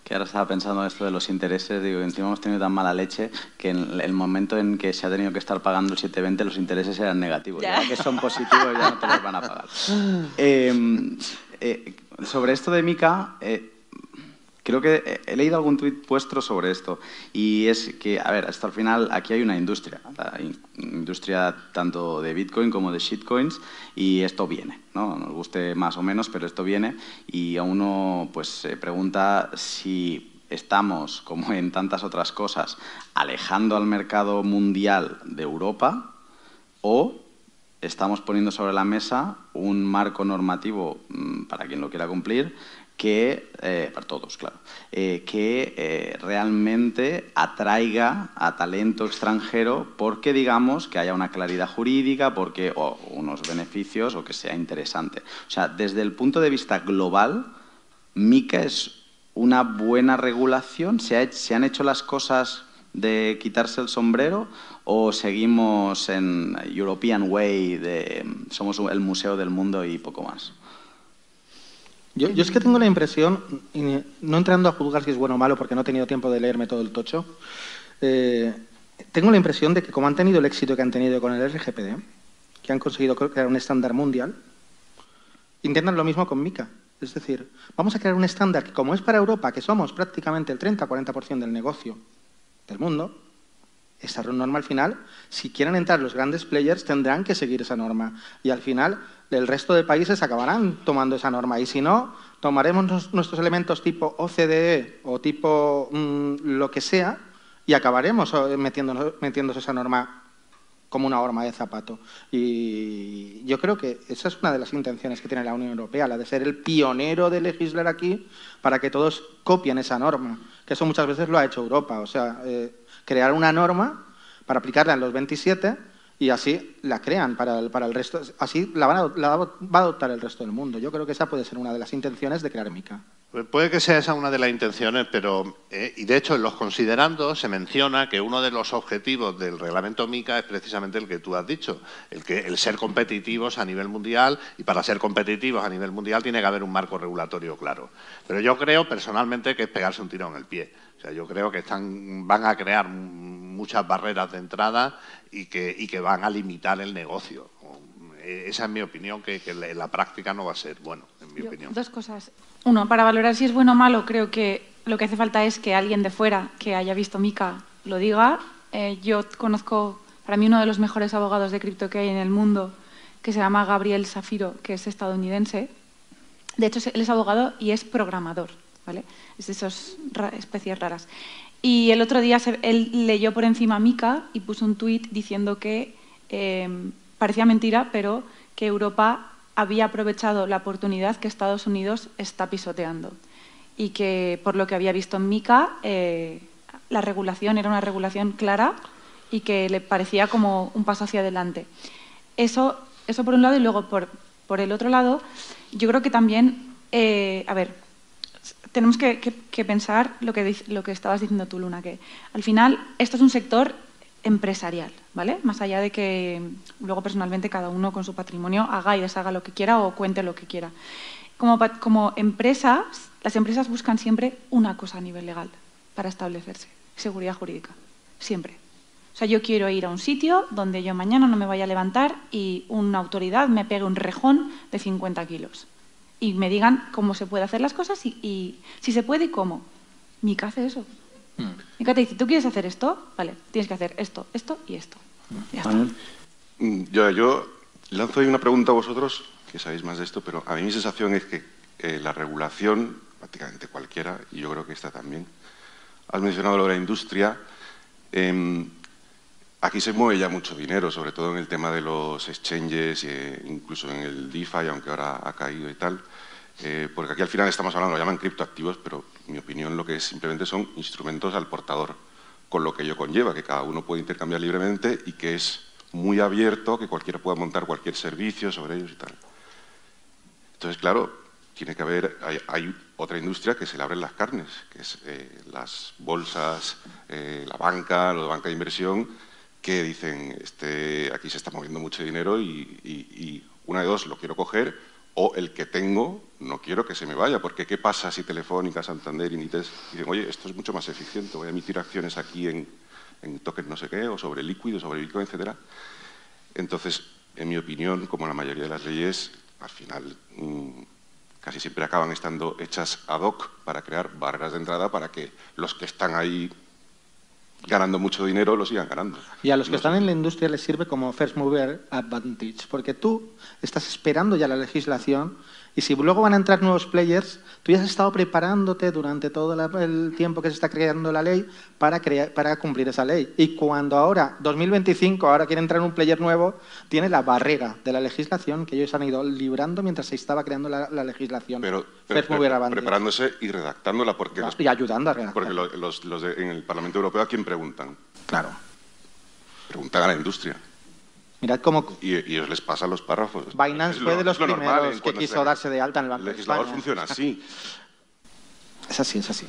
que ahora estaba pensando en esto de los intereses, digo, encima hemos tenido tan mala leche que en el momento en que se ha tenido que estar pagando el 720 los intereses eran negativos. Ya, que son positivos ya no te los van a pagar. Em, eh, sobre esto de Mica, eh, Creo que he leído algún tuit vuestro sobre esto y es que, a ver, hasta el final aquí hay una industria, la industria tanto de Bitcoin como de shitcoins y esto viene, ¿no? Nos guste más o menos, pero esto viene y a uno pues se pregunta si estamos, como en tantas otras cosas, alejando al mercado mundial de Europa o estamos poniendo sobre la mesa un marco normativo mm, para quien lo quiera cumplir que, eh, para todos, claro, eh, que eh, realmente atraiga a talento extranjero porque, digamos, que haya una claridad jurídica, porque, o unos beneficios o que sea interesante. O sea, desde el punto de vista global, MICA es una buena regulación. ¿Se, ¿Se han hecho las cosas de quitarse el sombrero o seguimos en European Way de somos el museo del mundo y poco más? Yo, es que tengo la impresión, no entrando a juzgar si es bueno o malo porque no he tenido tiempo de leerme todo el tocho, eh, tengo la impresión de que como han tenido el éxito que han tenido con el RGPD, que han conseguido crear un estándar mundial, intentan lo mismo con MICA. Es decir, vamos a crear un estándar que como es para Europa, que somos prácticamente el 30-40% del negocio del mundo, esa norma al final, si quieren entrar los grandes players, tendrán que seguir esa norma. Y al final, el resto de países acabarán tomando esa norma. Y si no, tomaremos nuestros elementos tipo OCDE o tipo mm, lo que sea y acabaremos eh, metiéndonos, metiéndose esa norma como una horma de zapato. Y yo creo que esa es una de las intenciones que tiene la Unión Europea, la de ser el pionero de legislar aquí para que todos copien esa norma, que eso muchas veces lo ha hecho Europa, o sea, eh, crear una norma para aplicarla en los 27 y así la crean para el, para el resto, así la, van a, la va a adoptar el resto del mundo. Yo creo que esa puede ser una de las intenciones de crear MICA. Pues puede que sea esa una de las intenciones, pero eh, y de hecho en los considerandos se menciona que uno de los objetivos del reglamento MICA es precisamente el que tú has dicho, el que el ser competitivos a nivel mundial y para ser competitivos a nivel mundial tiene que haber un marco regulatorio claro. Pero yo creo personalmente que es pegarse un tiro en el pie. O sea, yo creo que están, van a crear muchas barreras de entrada y que, y que van a limitar el negocio. Esa es mi opinión, que, que en la práctica no va a ser bueno, en mi Yo, opinión. Dos cosas. Uno, para valorar si es bueno o malo, creo que lo que hace falta es que alguien de fuera que haya visto Mica lo diga. Eh, yo conozco, para mí, uno de los mejores abogados de cripto que hay en el mundo, que se llama Gabriel Safiro, que es estadounidense. De hecho, él es abogado y es programador, ¿vale? Es de esas ra- especies raras. Y el otro día se- él leyó por encima Mica y puso un tuit diciendo que eh, parecía mentira, pero que Europa había aprovechado la oportunidad que Estados Unidos está pisoteando y que por lo que había visto en Mica eh, la regulación era una regulación clara y que le parecía como un paso hacia adelante. Eso, eso por un lado y luego por, por el otro lado, yo creo que también, eh, a ver, tenemos que, pensar lo que, lo que estabas diciendo tú, Luna, que al final esto es un sector empresarial, ¿vale? Más allá de que luego personalmente cada uno con su patrimonio haga y deshaga lo que quiera o cuente lo que quiera. Como, como empresas, las empresas buscan siempre una cosa a nivel legal para establecerse, seguridad jurídica, siempre. O sea, yo quiero ir a un sitio donde yo mañana no me vaya a levantar y una autoridad me pegue un rejón de 50 kilos y me digan cómo se puede hacer las cosas y, y si se puede y cómo. Mica hace eso. Mica te dice, ¿tú quieres hacer esto? Vale, tienes que hacer esto, esto y esto. Ya está. Manuel. Mm, Yo, yo lanzo ahí una pregunta a vosotros, que sabéis más de esto, pero a mí mi sensación es que eh, la regulación, prácticamente cualquiera, y yo creo que esta también, has mencionado lo de la industria, em, aquí se mueve ya mucho dinero, sobre todo en el tema de los exchanges, e incluso en el DeFi, aunque ahora ha caído y tal, eh, porque aquí al final estamos hablando, lo llaman criptoactivos, pero en mi opinión lo que es simplemente son instrumentos al portador, con lo que ello conlleva, que cada uno puede intercambiar libremente y que es muy abierto, que cualquiera pueda montar cualquier servicio sobre ellos y tal. Entonces, claro, tiene que haber, hay, otra industria que se le abren las carnes, que es eh, las bolsas, la banca, lo de banca de inversión, que dicen, este, aquí se está moviendo mucho dinero y, y- y una de dos, lo quiero coger, o el que tengo, no quiero que se me vaya, porque ¿qué pasa si Telefónica, Santander, Inditex dicen, oye, esto es mucho más eficiente, voy a emitir acciones aquí en, en tokens no sé qué, o sobre líquido, sobre Bitcoin, etcétera? Entonces, en mi opinión, como la mayoría de las leyes, al final mm, casi siempre acaban estando hechas ad hoc para crear barreras de entrada para que los que están ahí ganando mucho dinero lo sigan ganando. Y a los que No están sé. en la industria les sirve como first mover advantage, porque tú estás esperando ya la legislación y si luego van a entrar nuevos players, tú ya has estado preparándote durante todo el tiempo que se está creando la ley para, para cumplir esa ley. Y cuando ahora, 2025, ahora quiere entrar un player nuevo, tiene la barrera de la legislación que ellos han ido librando mientras se estaba creando la, la legislación. Pero, preparándose y redactándola, porque, los- Y ayudando a redactar. porque lo- los, los de- en el Parlamento Europeo, ¿a quién preguntan? Claro. Preguntan a la industria. Mirad cómo Y, y ellos les pasan los párrafos. Binance fue lo- de los lo primeros que quiso se- darse de alta en el Banco El legislador funciona así. Es así, es así.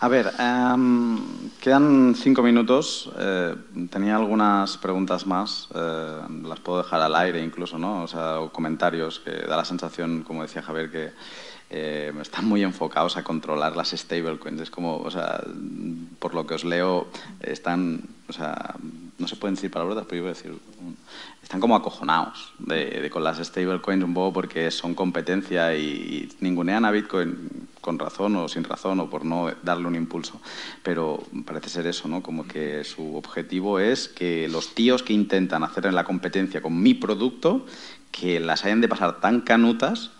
A ver, em, quedan cinco minutos. Eh, tenía algunas preguntas más. eh, las puedo dejar al aire incluso, ¿no? O sea, o comentarios que da la sensación, como decía Javier, que eh, están muy enfocados a controlar las stablecoins. Es como, o sea, por lo que os leo, están, o sea, no se pueden decir palabras, pero yo voy a decir, están como acojonados de, de con las stablecoins un poco porque son competencia y, y ningunean a Bitcoin con razón o sin razón o por no darle un impulso. Pero parece ser eso, ¿no? Como que su objetivo es que los tíos que intentan hacer en la competencia con mi producto, que las hayan de pasar tan canutas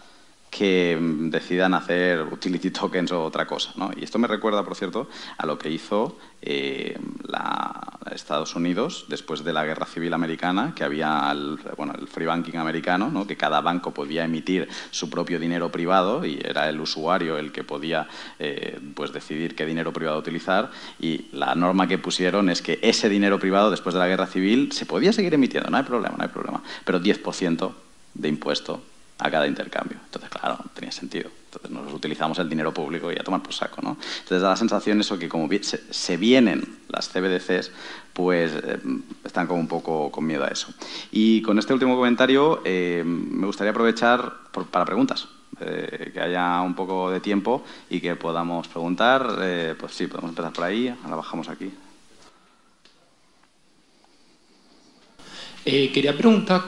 que mm, decidan hacer utility tokens o otra cosa. ¿no? Y esto me recuerda, por cierto, a lo que hizo eh, la, Estados Unidos después de la Guerra Civil Americana, que había el, bueno, el free banking americano, ¿no? que cada banco podía emitir su propio dinero privado y era el usuario el que podía eh, pues decidir qué dinero privado utilizar. Y la norma que pusieron es que ese dinero privado, después de la Guerra Civil, se podía seguir emitiendo, no hay problema, no hay problema, pero 10% de impuesto a cada intercambio. Entonces, claro, tenía sentido. Entonces nos utilizamos el dinero público y a tomar por saco, ¿no? Entonces da la sensación eso que como se, vienen las CBDCs, pues eh, están como un poco con miedo a eso. Y con este último comentario eh, me gustaría aprovechar para preguntas. Eh, que haya un poco de tiempo y que podamos preguntar. pues sí, podemos empezar por ahí. Ahora bajamos aquí. quería preguntar,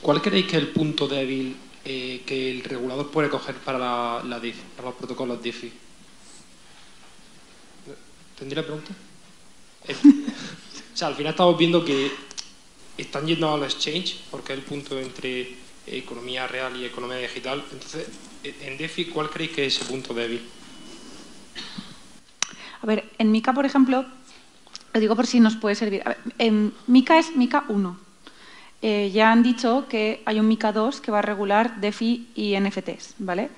¿cuál creéis que es el punto débil eh, que el regulador puede coger para, la, para los protocolos DeFi. ¿Tendría pregunta? O sea, al final estamos viendo que están yendo a los exchange, porque es el punto entre economía real y economía digital. Entonces, en DeFi, ¿cuál creéis que es ese punto débil? A ver, en Mica, por ejemplo, lo digo por si nos puede servir. en Mica es Mica 1 eh, ya han dicho que hay un MICA 2 que va a regular DeFi y NFTs, ¿vale?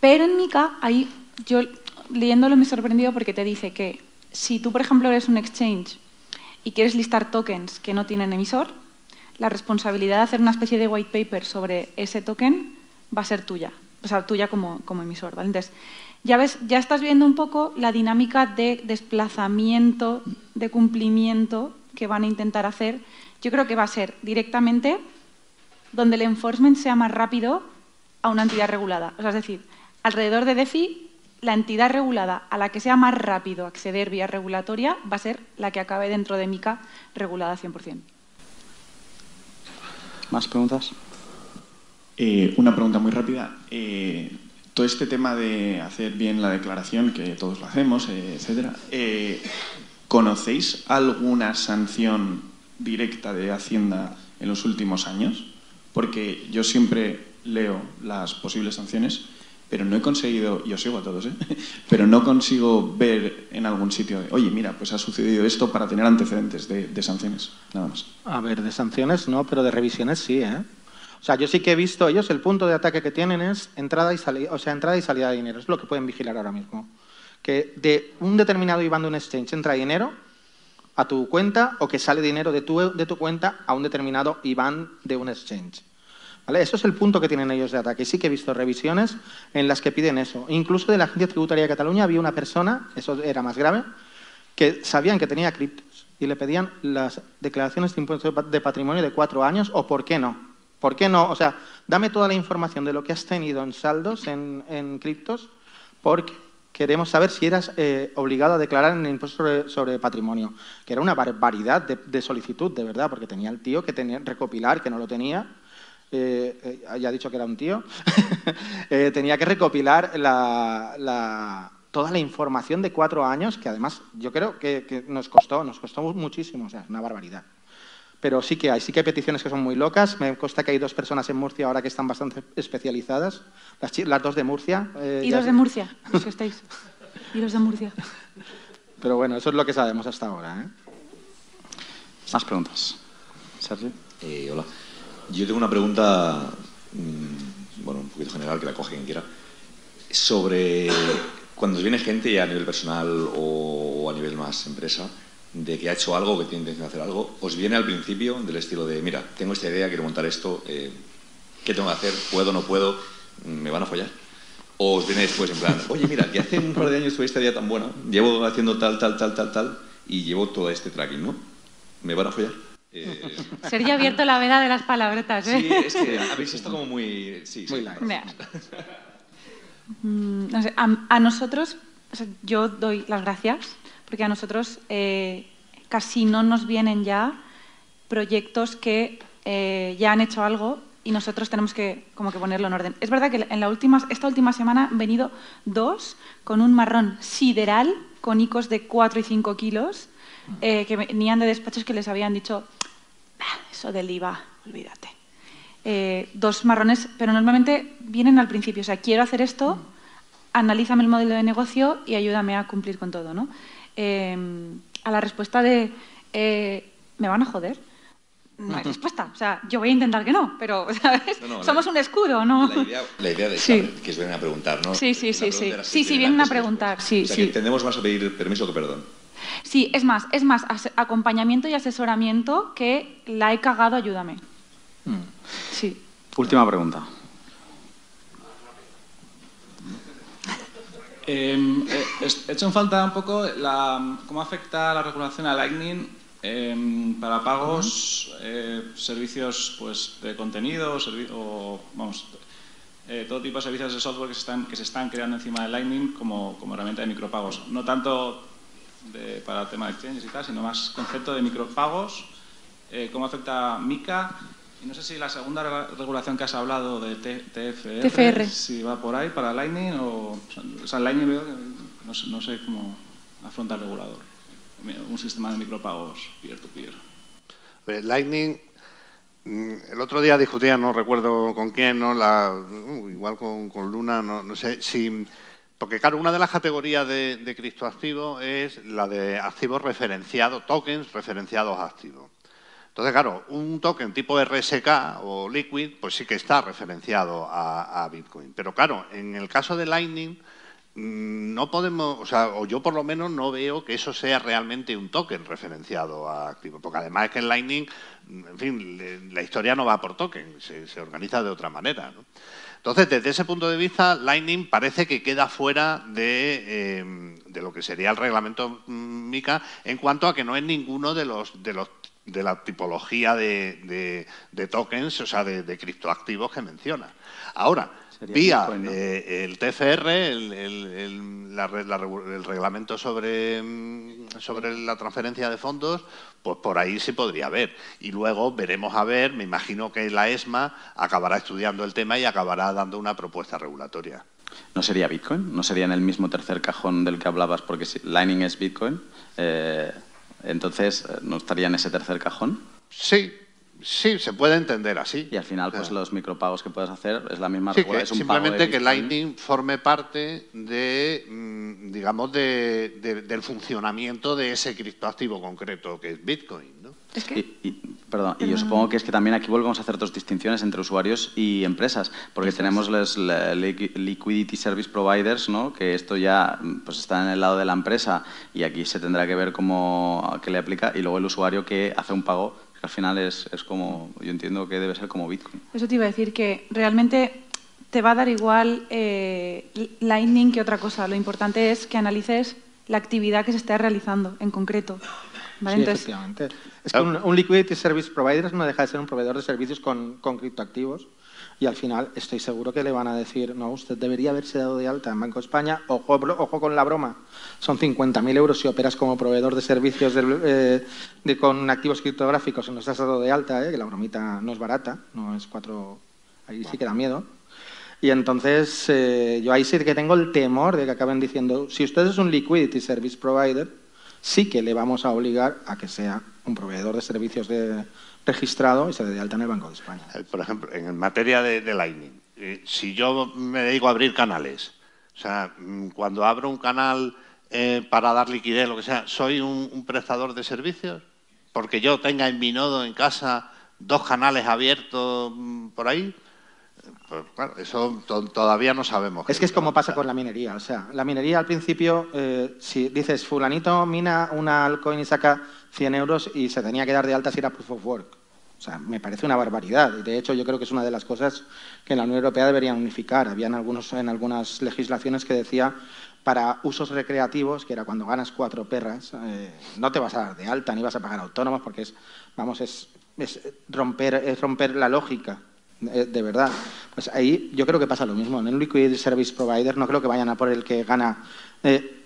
Pero en MICA, ahí, yo leyéndolo me he sorprendido porque te dice que si tú, por ejemplo, eres un exchange y quieres listar tokens que no tienen emisor, la responsabilidad de hacer una especie de white paper sobre ese token va a ser tuya, o sea, tuya como, como emisor, ¿vale? Entonces, ya ves, ya estás viendo un poco la dinámica de desplazamiento, de cumplimiento que van a intentar hacer yo creo que va a ser directamente donde el enforcement sea más rápido a una entidad regulada. O sea, es decir, alrededor de DeFi, la entidad regulada a la que sea más rápido acceder vía regulatoria va a ser la que acabe dentro de MICA regulada 100%. ¿Más preguntas? Eh, una pregunta muy rápida. Eh, todo este tema de hacer bien la declaración, que todos lo hacemos, eh, etcétera, ¿conocéis alguna sanción directa de Hacienda en los últimos años, porque yo siempre leo las posibles sanciones, pero no he conseguido, yo sigo a todos, ¿eh? pero no consigo ver en algún sitio, oye, mira, pues ha sucedido esto para tener antecedentes de, sanciones, nada más. A ver, de sanciones no, pero de revisiones sí, ¿eh? O sea, yo sí que he visto ellos, el punto de ataque que tienen es entrada y salida, o sea, entrada y salida de dinero, es lo que pueden vigilar ahora mismo. Que de un determinado IBAN de un exchange entra dinero, a tu cuenta o que sale dinero de tu, de tu cuenta a un determinado IBAN de un exchange. ¿Vale? Eso es el punto que tienen ellos de ataque. Sí que he visto revisiones en las que piden eso. Incluso de la Agencia Tributaria de Cataluña había una persona, eso era más grave, que sabían que tenía criptos y le pedían las declaraciones de impuestos de patrimonio de cuatro años o por qué no. ¿Por qué no? O sea, dame toda la información de lo que has tenido en saldos, en, en criptos, porque queremos saber si eras eh, obligado a declarar en el impuesto sobre, patrimonio, que era una barbaridad de, solicitud, de verdad, porque tenía el tío que tenía recopilar, que no lo tenía, eh, eh, ya ha dicho que era un tío, tenía que recopilar toda la información de cuatro años, que además yo creo que, nos costó, nos costó muchísimo, o sea, una barbaridad. Pero sí que hay, sí que hay peticiones que son muy locas. Me consta que hay dos personas en Murcia ahora que están bastante especializadas. Las, dos de Murcia. Eh, y los de Murcia, los que estáis. Y los de Murcia. Pero bueno, eso es lo que sabemos hasta ahora. ¿eh? Más preguntas. Sergio. Eh, hola. Yo tengo una pregunta, mm, bueno, un poquito general, que la coge quien quiera, sobre cuando viene gente ya a nivel personal o a nivel más empresa, de que ha hecho algo, que tiene intención de hacer algo, os viene al principio del estilo de, mira, tengo esta idea, quiero montar esto, eh, ¿qué tengo que hacer? ¿Puedo, no puedo? ¿Me van a follar? O os viene después en plan, oye, mira, que hace un par de años tuve esta idea tan buena, llevo haciendo tal, tal, tal, tal, tal, y llevo todo este tracking, ¿no? ¿Me van a follar? Eh... Sería abierto la veda de las palabretas, ¿eh? Sí, es que habéis estado como muy... Sí, muy mm, no sé, a, nosotros, yo doy las gracias porque a nosotros eh, casi no nos vienen ya proyectos que eh, ya han hecho algo y nosotros tenemos que como que ponerlo en orden. Es verdad que en la última, esta última semana han venido dos con un marrón sideral con icos de 4 y 5 kilos eh, que venían de despachos que les habían dicho, eso del IVA, olvídate. dos marrones, pero normalmente vienen al principio. O sea, quiero hacer esto, analízame el modelo de negocio y ayúdame a cumplir con todo. ¿no? Eh, a la respuesta de eh, ¿me van a joder? No hay respuesta. O sea, yo voy a intentar que no, pero ¿sabes? No, no, somos la- un escudo, ¿no? La idea, la idea de Sí. saber que vienen a preguntar, ¿no? Sí, sí, sí, sí. Sí, sí, vienen a preguntar, sí, o sea, sí. que tendemos más a pedir permiso que perdón. Sí, es más, es más, acompañamiento y asesoramiento que la he cagado, ayúdame. Sí. Última pregunta. Eh, eh, he hecho en falta un poco la, cómo afecta la regulación a Lightning eh, para pagos, eh, servicios pues, de contenido servi- o vamos, eh, todo tipo de servicios de software que se están, que se están creando encima de Lightning como, como herramienta de micropagos. No tanto de- para el tema de exchanges y tal, sino más concepto de micropagos, eh, cómo afecta Mica. Y no sé si la segunda regulación que has hablado de TFR, TFR. si va por ahí para Lightning o... O sea, Lightning veo que no sé, no sé cómo afronta el regulador. Un sistema de micropagos peer-to-peer. Eh, Lightning, mm, el otro día discutía, no recuerdo con quién, ¿no? La, uh, igual con, con Luna, no, no sé si... Porque claro, una de las categorías de, de criptoactivos es la de activos referenciados, tokens referenciados a activos. Entonces, claro, un token tipo RSK o Liquid, pues sí que está referenciado a, Bitcoin. Pero claro, en el caso de Lightning, mm, no podemos, o sea, o yo por lo menos no veo que eso sea realmente un token referenciado a activo. Porque además es que en Lightning, mm, en fin, la historia no va por token, se, organiza de otra manera. ¿no? Entonces, desde ese punto de vista, Lightning parece que queda fuera de, eh, de lo que sería el reglamento mm, MICA en cuanto a que no es ninguno de los de los de la tipología de, de- de tokens, o sea, de, de criptoactivos que menciona. Ahora, Sería vía Bitcoin, ¿no? eh, el TFR, el, el- el- la re- la regu- el reglamento sobre, mm, sobre la transferencia de fondos, pues por ahí sí podría haber. Y luego veremos a ver, me imagino que la ESMA acabará estudiando el tema y acabará dando una propuesta regulatoria. ¿No sería Bitcoin? ¿No sería en el mismo tercer cajón del que hablabas? Porque si Lightning es Bitcoin, eh, entonces eh, ¿no estaría en ese tercer cajón? Sí, sí, se puede entender así. Y al final, pues los micropagos que puedes hacer es la misma Sí, es un pago simplemente que. Lightning forme parte de, mm, digamos, de- de- del funcionamiento de ese criptoactivo concreto que es Bitcoin, Es que... Y, y- perdón, y yo supongo que es que también aquí volvemos a hacer dos distinciones entre usuarios y empresas, porque tenemos los la- liquidity service providers, ¿no? que esto ya pues está en el lado de la empresa y aquí se tendrá que ver cómo qué le aplica, y luego el usuario que hace un pago, que al final es, es como, yo entiendo que debe ser como Bitcoin. Eso te iba a decir que realmente te va a dar igual eh, Lightning que otra cosa. Lo importante es que analices la actividad que se está realizando en concreto. ¿Vale? Sí, Entonces, efectivamente. Es que un, un liquidity service provider no deja de ser un proveedor de servicios con, con criptoactivos y al final estoy seguro que le van a decir, no, usted debería haberse dado de alta en Banco de España, ojo, bro- ojo con la broma, son 50.000 euros si operas como proveedor de servicios del- eh, de- con activos criptográficos y no estás dado de alta, eh, que la bromita no es barata, no es cuatro, ahí sí que da miedo. Y entonces eh, yo ahí sí que tengo el temor de que acaben diciendo, si usted es un liquidity service provider, sí que le vamos a obligar a que sea un proveedor de servicios de- registrado y se dé de alta en el Banco de España. Eh, Por ejemplo, en materia de, Lightning, eh, si yo me dedico a abrir canales, o sea, mm, cuando abro un canal eh, para dar liquidez, lo que sea, ¿soy un, un prestador de servicios? Porque yo tenga en mi nodo en casa dos canales abiertos mm, por ahí. Pues eso to- todavía no sabemos. Es que es como pasa con la minería. O sea, la minería al principio, eh, si dices, fulanito mina una altcoin y saca 100 euros y se tenía que dar de alta si era proof of work. O sea, me parece una barbaridad. Y de hecho, yo creo que es una de las cosas que en la Unión Europea deberían unificar. Habían algunos, en algunas legislaciones que decía para usos recreativos, que era cuando ganas cuatro perras, eh, no te vas a dar de alta ni vas a pagar autónomos porque es, vamos, es, es romper, es romper la lógica. Eh, De verdad. Pues ahí yo creo que pasa lo mismo. En el Liquidity Service Provider no creo que vayan a por el que gana, eh,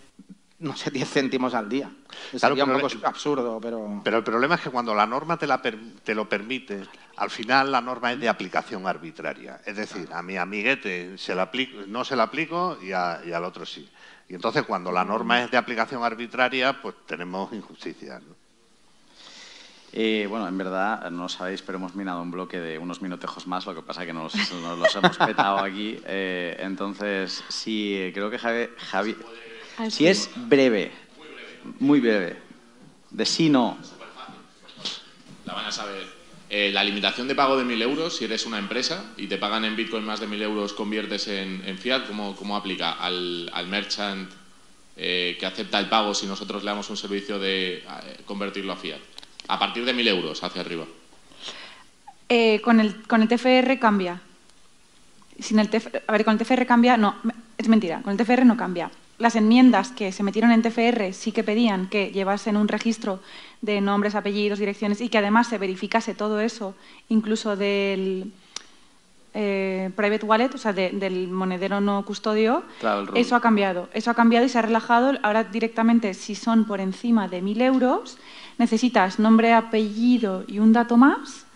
no sé, 10 céntimos al día. Claro, Sería un pero poco absurdo, pero... Pero el problema es que cuando la norma te, la per- te lo permite, al final la norma es de aplicación arbitraria. Es decir, a mi amiguete se la apli- no se la aplico y, a- y al otro sí. Y entonces cuando la norma es de aplicación arbitraria, pues tenemos injusticias. ¿no? Eh, bueno, en verdad, no lo sabéis, pero hemos minado un bloque de unos minutejos más, lo que pasa es que nos, nos los hemos petado aquí. Eh, entonces, sí, creo que Javi... Javi si es breve, muy breve, de sí no, La van a saber. Eh, la limitación de pago de 1.000 euros, si eres una empresa y te pagan en Bitcoin más de 1.000 euros, conviertes en, en fiat, ¿cómo, cómo aplica al, al merchant eh, que acepta el pago si nosotros le damos un servicio de eh, convertirlo a fiat? A partir de 1.000 euros hacia arriba. Eh, con, el, con el TFR cambia. Sin el TF a ver, con el TFR cambia, no, es mentira, con el TFR no cambia. Las enmiendas que se metieron en TFR sí que pedían que llevasen un registro de nombres, apellidos, direcciones y que además se verificase todo eso, incluso del eh, private wallet, o sea, de- del monedero no custodio. Claro, eso ha cambiado. Eso ha cambiado y se ha relajado. Ahora directamente, si son por encima de 1.000 euros, necesitas nombre, apellido y un dato más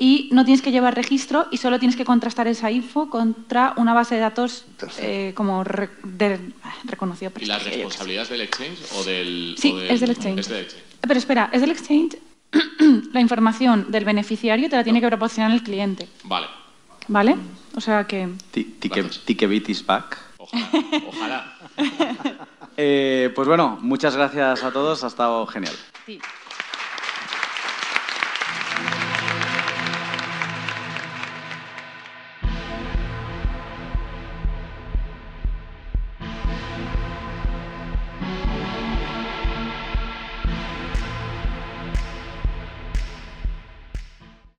y no tienes que llevar registro y solo tienes que contrastar esa info contra una base de datos eh, como re- de- reconocido. ¿Y qué sé. responsabilidades del exchange o del...? Sí, o es del exchange. Es del exchange. Pero espera, es del exchange. la información del beneficiario te la tiene que proporcionar el cliente, Vale. ¿vale? O sea que Ti- Tike- Tikebit is back. Ojalá. Ojalá. Eh, pues bueno, muchas gracias a todos, ha estado genial. Merci.